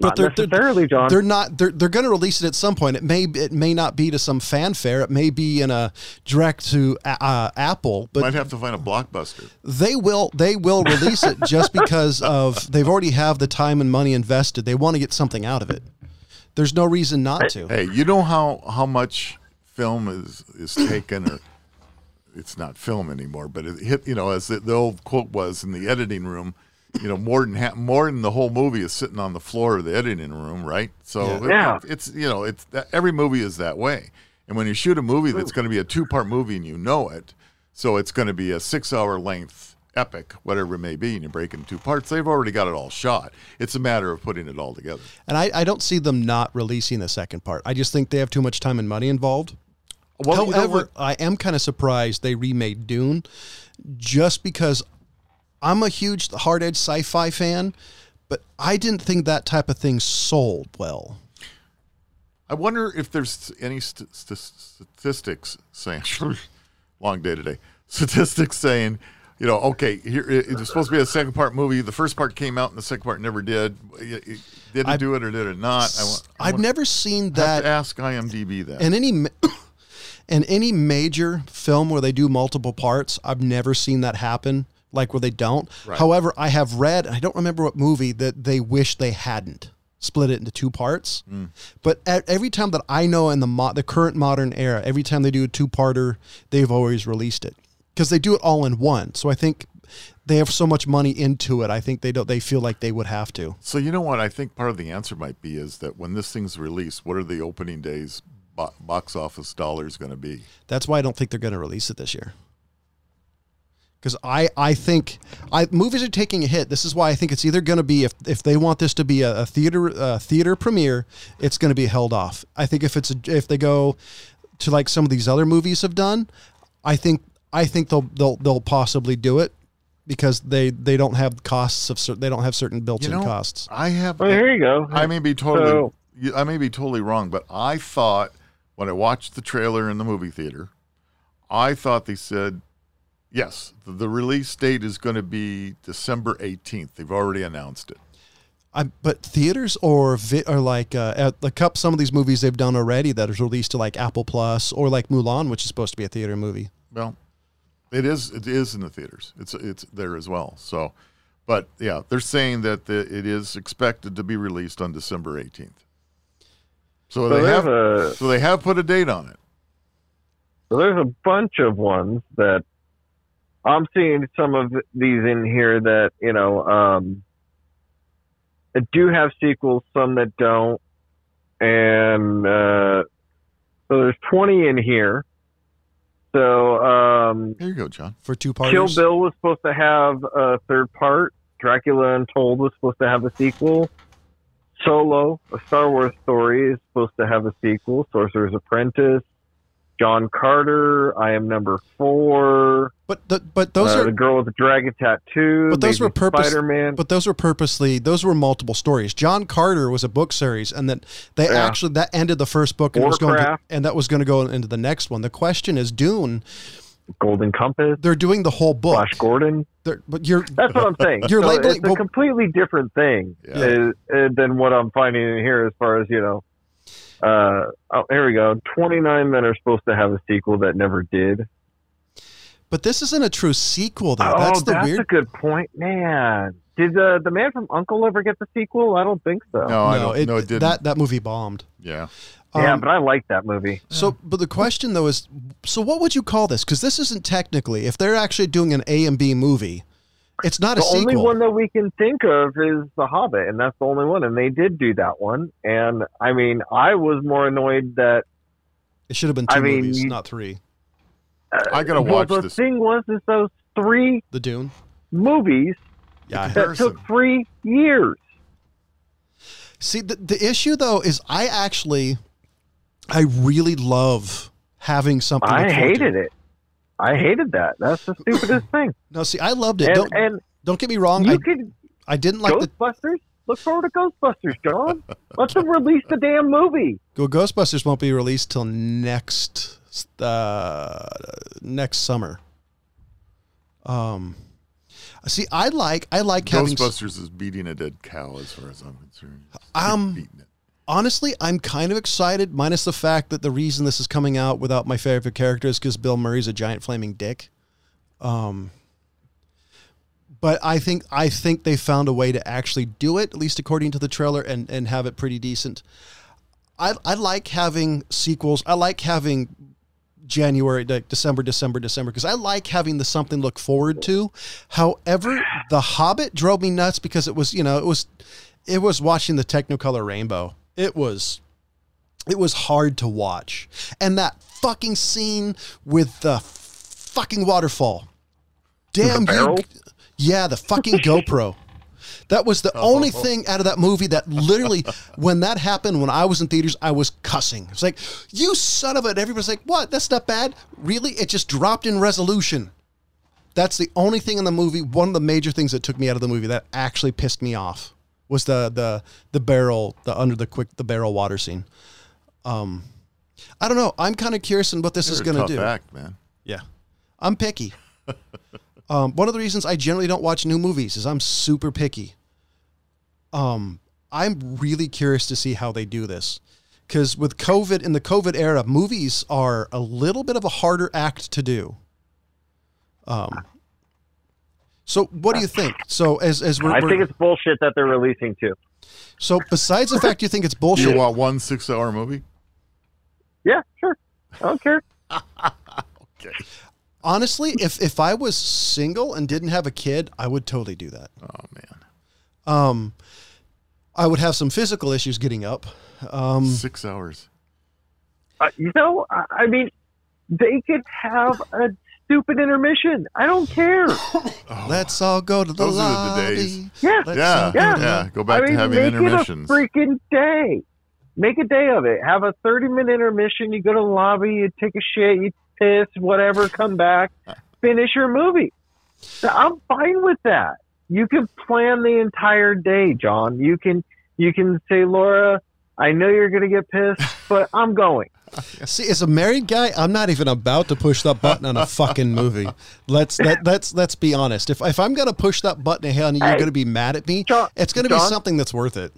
but Not they're, they're necessarily, John. they're not they're, they're going to release it at some point. It may it may not be to some fanfare. It may be in a direct to uh, Apple, but Might have to find a blockbuster. they will they will release it just because of they've already have the time and money invested. They want to get something out of it. There's no reason not to. Hey, you know how how much film is is taken, or it's not film anymore, but it hit. You know, as the, the old quote was in the editing room, you know more than ha- more than the whole movie is sitting on the floor of the editing room, right? So Yeah. it- Yeah. it's you know it's that, every movie is that way. And when you shoot a movie that's going to be a two part movie and you know it, so it's going to be a six hour length epic, whatever it may be, and you break it in two parts. They've already got it all shot. It's a matter of putting it all together. And I, I don't see them not releasing the second part. I just think they have too much time and money involved. Well, you know However. I am kind of surprised they remade Dune just because I'm a huge hard edge sci fi fan, but I didn't think that type of thing sold well. I wonder if there's any st- st- statistics saying, long day today, statistics saying, you know, okay, here it- it's supposed to be a second part movie. The first part came out and the second part never did. It- it- Did it I- do it or did it not? I, I I've want- never seen have that ask IMDb that. And any in any major film where they do multiple parts. I've never seen that happen. Like where they don't. Right. However, I have read. I don't remember what movie that they wish they hadn't split it into two parts. Mm. But at, every time that I know in the mo- the current modern era, every time they do a two parter, they've always released it because they do it all in one. So I think they have so much money into it. I think they don't. They feel like they would have to. so you know what? I think part of the answer might be is that when this thing's released, what are the opening days bo- box office dollars going to be? That's why I don't think they're going to release it this year. Because I, I think I movies are taking a hit. This is why I think it's either going to be if if they want this to be a, a theater a theater premiere, it's going to be held off. I think if it's a, if they go to like some of these other movies have done, I think I think they'll they'll they'll possibly do it because they they don't have costs of cer- they don't have certain built-in You know, costs. I have. Well, here you go. I may be totally So- I may be totally wrong, but I thought when I watched the trailer in the movie theater, I thought they said yes, the, the release date is going to be December 18th. They've already announced it. I, but theaters or vi- or like uh, at the cup some of these movies they've done already that is released to like Apple Plus or like Mulan, which is supposed to be a theater movie. Well, it is it is in the theaters. It's it's there as well. So, but yeah, they're saying that the, it is expected to be released on December 18th. So, So they have a so they have put a date on it. so there's a bunch of ones that I'm seeing some of these in here that you know um, that do have sequels, some that don't, and uh, so there's 20 in here. So um, There you go, John. for two Kill parts. Bill was supposed to have a third part. Dracula Untold was supposed to have a sequel. Solo, a Star Wars story, is supposed to have a sequel. Sorcerer's Apprentice. John Carter, I Am Number Four. But the, but those uh, are the girl with the dragon tattoo. But those were purpose- Spider Man. but those were purposely those were multiple stories. John Carter was a book series, and that they Yeah. actually that ended the first book and was going to, and that was going to go into the next one. The question is Dune. Golden Compass. They're doing the whole book. Flash Gordon. They're, but you're That's what I'm saying. You're So labeling- it's a well- completely different thing Yeah. uh, uh, than what I'm finding in here as far as, you know. Uh, oh, here we go. 29 men are supposed to have a sequel that never did. but this isn't a true sequel though. oh, that's the that's weird. a good point, man. Did uh, the man from Uncle ever get the sequel? I don't think so. No, I don't. no, it didn't. That that movie bombed. yeah. yeah, Um, but I like that movie. So, but the question though is, so what would you call this? Because this isn't technically, if they're actually doing an A and B movie, it's not The a sequel. The only one that we can think of is The Hobbit, and that's the only one. And they did do that one. And I mean, I was more annoyed that it should have been two I movies, you- not three. Uh, I gotta well, watch the this. thing was, is those three The Dune. movies Yeah. That Comparison. took three years. See, the, the issue though is I actually, I really love having something. I look forward to. hated it. I hated that. That's the stupidest thing. No, see, I loved it. And, don't and don't get me wrong. you I, could I didn't like the Ghostbusters. Look forward to Ghostbusters, John. Let's them release the damn movie. Go Ghostbusters won't be released till next uh next summer. Um, see, I like I like having. Ghostbusters is beating a dead cow, as far as I'm concerned. It's Um, beating it. Honestly, I'm kind of excited, minus the fact that the reason this is coming out without my favorite character is because Bill Murray's a giant flaming dick. Um, but I think I think they found a way to actually do it, at least according to the trailer, and and have it pretty decent. I I like having sequels. I like having January, like December, December, December, because I like having the something look forward to. However, The Hobbit drove me nuts because it was, you know, it was, it was watching the Technicolor rainbow. It was, it was hard to watch, and that fucking scene with the fucking waterfall. Damn you! Yeah, the fucking GoPro. That was the only thing out of that movie that literally, when that happened, when I was in theaters, I was cussing. It's like, you son of a. Everybody's like, what? That's not bad. Really? It just dropped in resolution. That's the only thing in the movie. One of the major things that took me out of the movie that actually pissed me off was the the the barrel, the under the quick the barrel water scene. Um, I don't know. I'm kind of curious on what this is You're a going to do. act, man. Yeah. I'm picky. um, one of the reasons I generally don't watch new movies is I'm super picky. Um, I'm really curious to see how they do this. Because with COVID, in the COVID era, movies are a little bit of a harder act to do. Um, so what do you think? So as as we're, I we're- think it's bullshit that they're releasing too. so besides the fact you think it's bullshit, You want one six-hour movie? Yeah, sure. I don't care. Okay. honestly, if if I was single and didn't have a kid, I would totally do that. Oh man, Um, I would have some physical issues getting up. Um, six hours. Uh, you know, I, I mean, they could have a stupid intermission. I don't care. let's all go to the Those are the lobby. days. Yeah, Let's Yeah, go yeah, the- yeah. Go back I mean, to having make intermissions. it a freaking day. Make a day of it. Have a thirty-minute intermission. You go to the lobby. You take a shit. You piss. Whatever. Come back. Finish your movie. So I'm fine with that. You can plan the entire day, John. You can you can say, Laura, I know you're gonna get pissed, but I'm going. See, as a married guy, I'm not even about to push that button on a fucking movie. Let's let, let's let's be honest. If if I'm gonna push that button, hey, honey, you're Hey, gonna be mad at me. John- it's gonna be something that's worth it.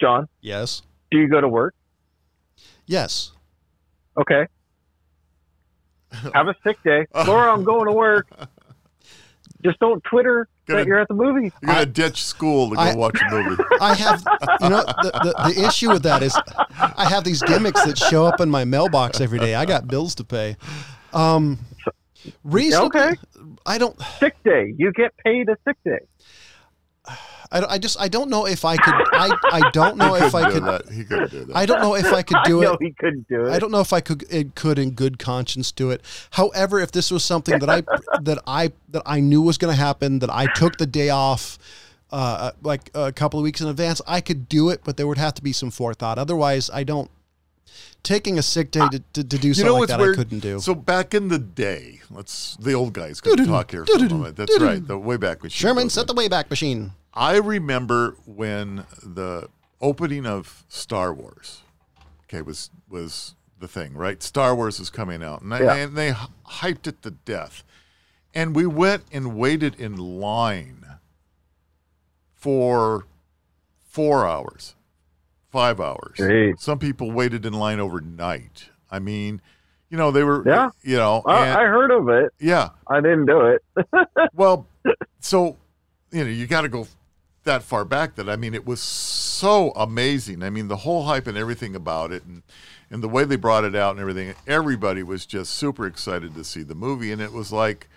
John, Yes, do you go to work? yes. Okay. Have a sick day. Laura, I'm going to work. Just don't Twitter Gonna- that you're at the movie. You're gonna ditch school to go I- watch a movie. I have, you know, the, the, the issue with that is I have these gimmicks that show up in my mailbox every day. I got bills to pay. Um, reasonably, Okay. I don't, Sick day. You get paid a sick day. I, don't- I just, I don't know if I could, I, I don't know he if I couldn't do could, that. He couldn't do that. I don't know if I could do I know it. he couldn't do it. I don't know if I could it could in good conscience do it. However, if this was something that I that I that I knew was going to happen, that I took the day off uh, like a couple of weeks in advance, I could do it, but there would have to be some forethought. Otherwise, I don't. Taking a sick day to, to, to do You something know like what's that, weird? I couldn't do. So back in the day, let's the old guys could talk here for a moment. That's right. The way back when Sherman, set the Wayback Machine. I remember when the opening of Star Wars, okay, was was the thing, right? Star Wars was coming out, and they, Yeah. and they hyped it to death, and we went and waited in line for four hours, five hours. Jeez. Some people waited in line overnight. I mean, you know, they were, Yeah. you know, I, and- I heard of it. yeah. I didn't do it. Well, so you know, you got to go that far back. That I mean, it was so amazing. I mean, the whole hype and everything about it, and and the way they brought it out and everything. Everybody was just super excited to see the movie, and it was like,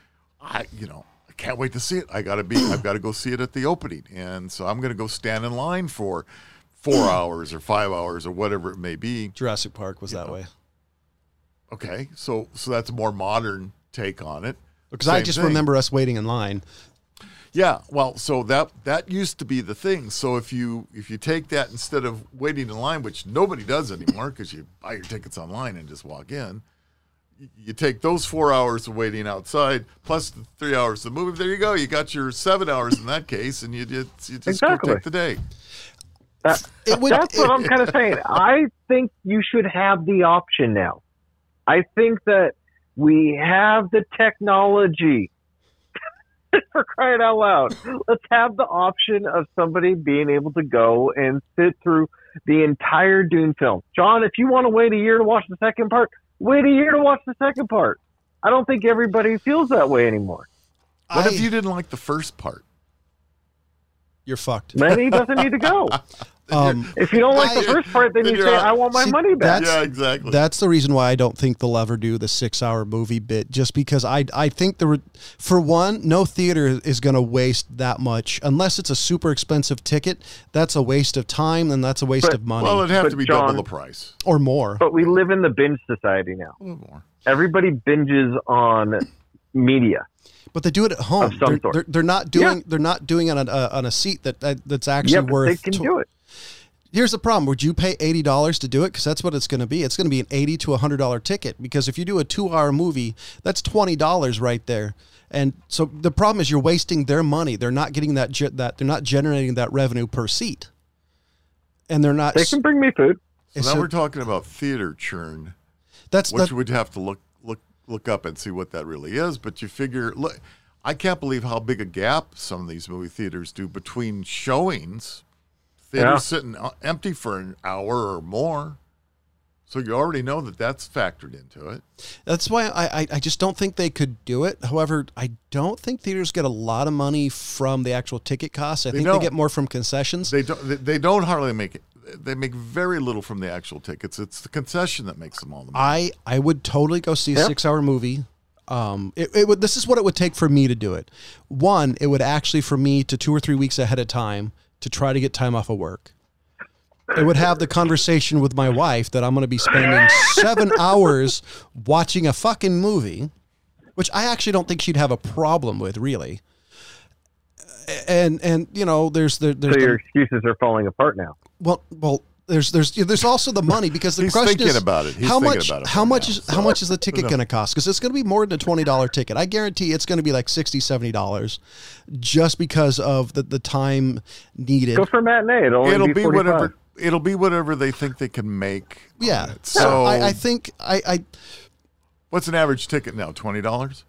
I, you know. I can't wait to see it. I gotta be. I've got to go see it at the opening, and so I'm gonna go stand in line for four hours or five hours or whatever it may be. Jurassic Park was that way Okay, so so that's a more modern take on it. because I just thing. remember us waiting in line. Yeah, well, so that that used to be the thing. So if you if you take that instead of waiting in line, which nobody does anymore because you buy your tickets online and just walk in, you take those four hours of waiting outside plus the three hours of the movie. There you go. You got your seven hours in that case, and you did you just Exactly. go take the day. That, would. that's what I'm kind of saying. I think you should have the option now. I think that we have the technology. For crying out loud, let's have the option of somebody being able to go and sit through the entire Dune film. John, if you want to wait a year to watch the second part, wait a year to watch the second part. I don't think everybody feels that way anymore. What I- if you didn't like the first part? You're fucked. Then he doesn't need to go. Um, If you don't like the first part, then then you say, out. "I want my See, money back." that's- yeah, exactly. That's the reason why I don't think they'll ever do the six-hour movie bit. Just because I I think the for one, no theater is going to waste that much unless it's a super expensive ticket. That's a waste of time, and that's a waste But- of money well, it'd have But to be John- double the price. or more. But we live in the binge society now. More. Everybody binges on media. But they do it at home. Of some they're, sort. they're, they're not doing they're not doing it on a, on a seat that, that that's actually Yeah, but worth. they can tw- do it. Here's the problem: Would you pay eighty dollars to do it? Because that's what it's going to be. It's going to be an eighty to hundred dollar ticket. Because if you do a two hour movie, that's twenty dollars right there. And so the problem is you're wasting their money. They're not getting that ge- that they're not generating that revenue per seat, and they're not. They can bring me food. So So- now we're talking about theater churn, that's which that, we'd have to look look look up and see what that really is. But you figure, look, I can't believe how big a gap some of these movie theaters do between showings. Theaters Yeah. sitting uh, empty for an hour or more, so you already know that that's factored into it. That's why I, I, I just don't think they could do it. However, I don't think theaters get a lot of money from the actual ticket costs. I They think don't. they get more from concessions. They don't. They, they don't hardly make it. They make very little from the actual tickets. It's the concession that makes them all the money. I I would totally go see a Yeah. six hour movie. Um, it, it would. This is what it would take for me to do it. One, it would actually for me to two or three weeks ahead of time to try to get time off of work. I would have the conversation with my wife that I'm going to be spending seven hours watching a fucking movie, which I actually don't think she'd have a problem with, really. And and you know, there's there, there's So the- your excuses are falling apart now. well, well, there's there's there's also the money because the He's question thinking is about it. He's how thinking much about it how much now, is so- how much is the ticket going to cost? Because it's going to be more than a twenty dollar ticket. I guarantee it's going to be like 60 70 dollars, just because of the the time needed. Go for matinee. It'll, it'll be, be whatever. It'll be whatever they think they can make. yeah, so So I, I think I, I what's an average ticket now? Twenty dollars.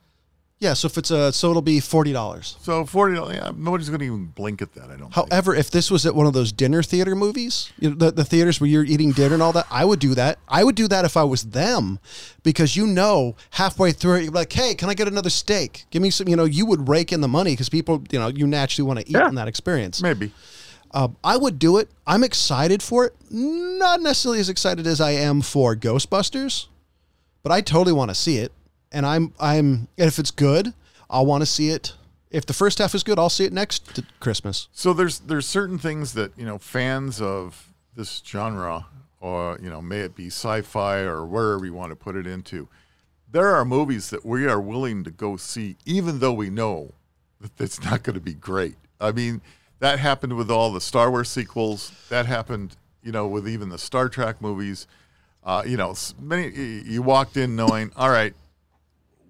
Yeah. So if it's a so it'll be forty dollars. So forty. dollars. Yeah, nobody's going to even blink at that. I don't. think. However, if this was at one of those dinner theater movies, you know, the, the theaters where you're eating dinner and all that, I would do that. I would do that if I was them, because you know, halfway through it, you're like, "Hey, can I get another steak? Give me some." You know, you would rake in the money because people, you know, you naturally want to eat Yeah. in that experience. Maybe. Um, I would do it. I'm excited for it. Not necessarily as excited as I am for Ghostbusters, but I totally want to see it. And I'm I'm if it's good, I'll want to see it. If the first half is good, I'll see it next to Christmas. So there's there's certain things that you know fans of this genre, or you know, may it be sci-fi or wherever you want to put it into, there are movies that we are willing to go see, even though we know that it's not going to be great. I mean, that happened with all the Star Wars sequels. That happened, you know, with even the Star Trek movies. Uh, you know, many you walked in knowing, all right,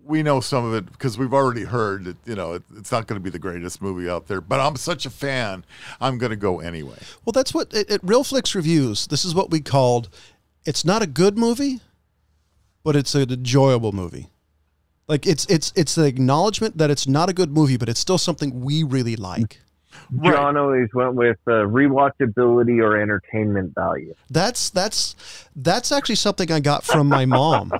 we know some of it because we've already heard that you know it, it's not going to be the greatest movie out there. But I'm such a fan, I'm going to go anyway. Well, that's what at, at Real Flicks Reviews. This is what we called. It's not a good movie, but it's an enjoyable movie. Like it's it's it's the acknowledgement that it's not a good movie, but it's still something we really like. John always went with uh, rewatchability or entertainment value. That's that's that's actually something I got from my mom.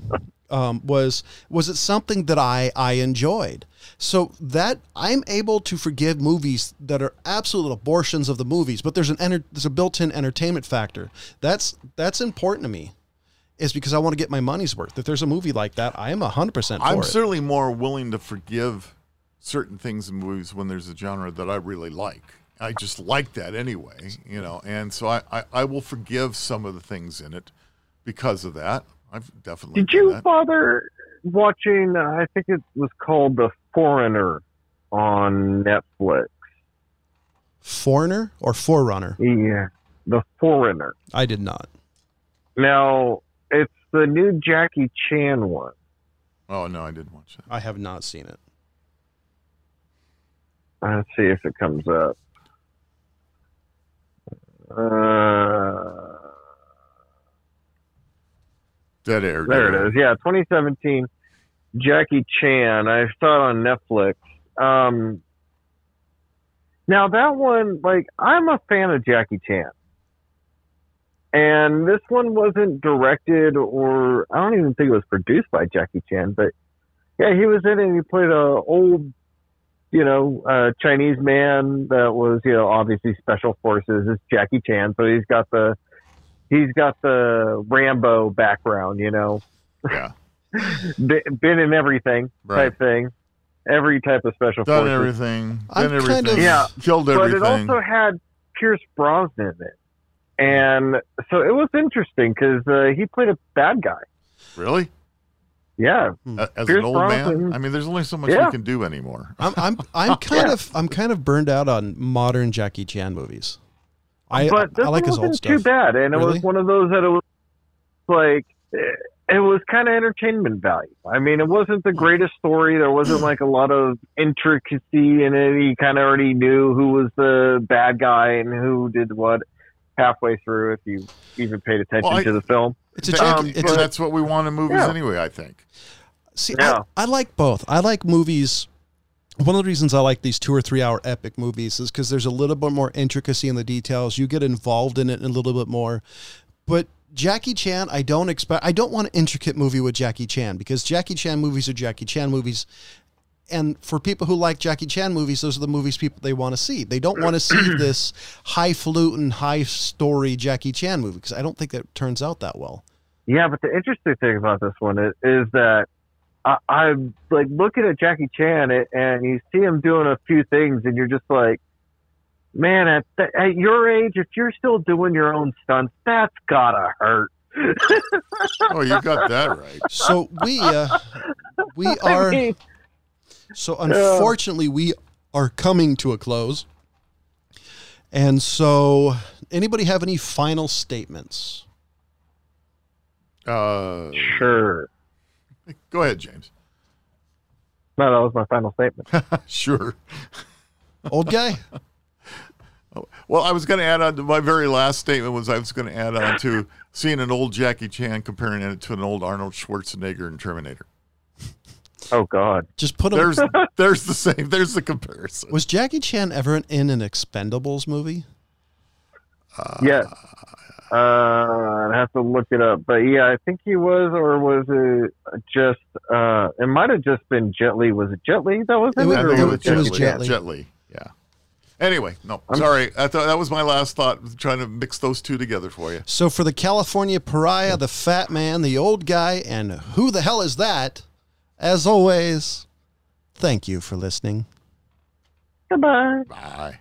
Um, was was it something that I I enjoyed? So that I'm able to forgive movies that are absolute abortions of the movies, but there's an enter, there's a built-in entertainment factor. That's that's important to me. Is because I want to get my money's worth. If there's a movie like that, I am hundred percent I'm it. certainly more willing to forgive certain things in movies when there's a genre that I really like. I just like that anyway, you know, and so I, I, I will forgive some of the things in it because of that. I've definitely Did you that. bother watching? Uh, I think it was called The Foreigner on Netflix. Foreigner or Forerunner? Yeah, The Foreigner. I did not. Now it's the new Jackie Chan one. Oh no, I didn't watch that. I have not seen it. Let's see if it comes up. Uh, Dead air. there Dead it is. Yeah, 2017. Jackie Chan. I saw it on Netflix. Um, now that one, like, I'm a fan of Jackie Chan, and this one wasn't directed or I don't even think it was produced by Jackie Chan, but yeah, he was in it. and He played a old you know, uh, Chinese man that was, you know, obviously special forces It's Jackie Chan. So he's got the, he's got the Rambo background, you know, Yeah. Been in everything Right. type thing, every type of special Done forces. everything. I'm Done kind everything. of- Yeah, Killed everything. but it also had Pierce Brosnan in it, and so it was interesting because uh, he played a bad guy. really? Yeah, A- As Pierce an old man? I mean, there's only so much Yeah. you can do anymore. I'm I'm I'm kind Yeah. of I'm kind of burned out on modern Jackie Chan movies. I but this I like his wasn't old too stuff. bad, and it Really? was one of those that it was like it, it was kind of entertainment value. I mean, it wasn't the greatest story. There wasn't like a lot of intricacy in it. You kind of already knew who was the bad guy and who did what halfway through, if you even paid attention Well, I- to the film. It's a But- Jackie. Um, it's but that's what we want in movies Yeah. anyway, I think. see, Yeah. I, I like both. I like movies. One of the reasons I like these two or three hour epic movies is because there's a little bit more intricacy in the details. You get involved in it a little bit more. But Jackie Chan, I don't expect. I don't want an intricate movie with Jackie Chan because Jackie Chan movies are Jackie Chan movies. And for people who like Jackie Chan movies, those are the movies people they want to see. They don't want to see this highfalutin, high story Jackie Chan movie because I don't think that turns out that well. Yeah, but the interesting thing about this one is, is that I, I'm like looking at Jackie Chan and- and you see him doing a few things, and you're just like, man, at th- at your age, if you're still doing your own stunts, that's gotta hurt. Oh, you got that right. So we uh, we I are mean, so unfortunately we are coming to a close. And so anybody have any final statements? Uh, sure. go ahead, James. No, that was my final statement. sure. Old guy? Well, I was going to add on to my very last statement was I was going to add on to seeing an old Jackie Chan comparing it to an old Arnold Schwarzenegger in Terminator. Oh God. Just put him There's there's the same. There's the comparison. Was Jackie Chan ever in an Expendables movie? Yeah. Uh, Uh, I'd have to look it up, but yeah, I think he was, or was it just? Uh, it might have just been Jet Li. Was it Jet Li that was in It it, was- or it was was it Jet Jet, was Li. Jet Li. Jet Li. Yeah. Anyway, no, I'm- sorry. I thought that was my last thought. Trying to mix those two together for you. So for the California pariah, the fat man, the old guy, and who the hell is that? As always, thank you for listening. Goodbye. Bye.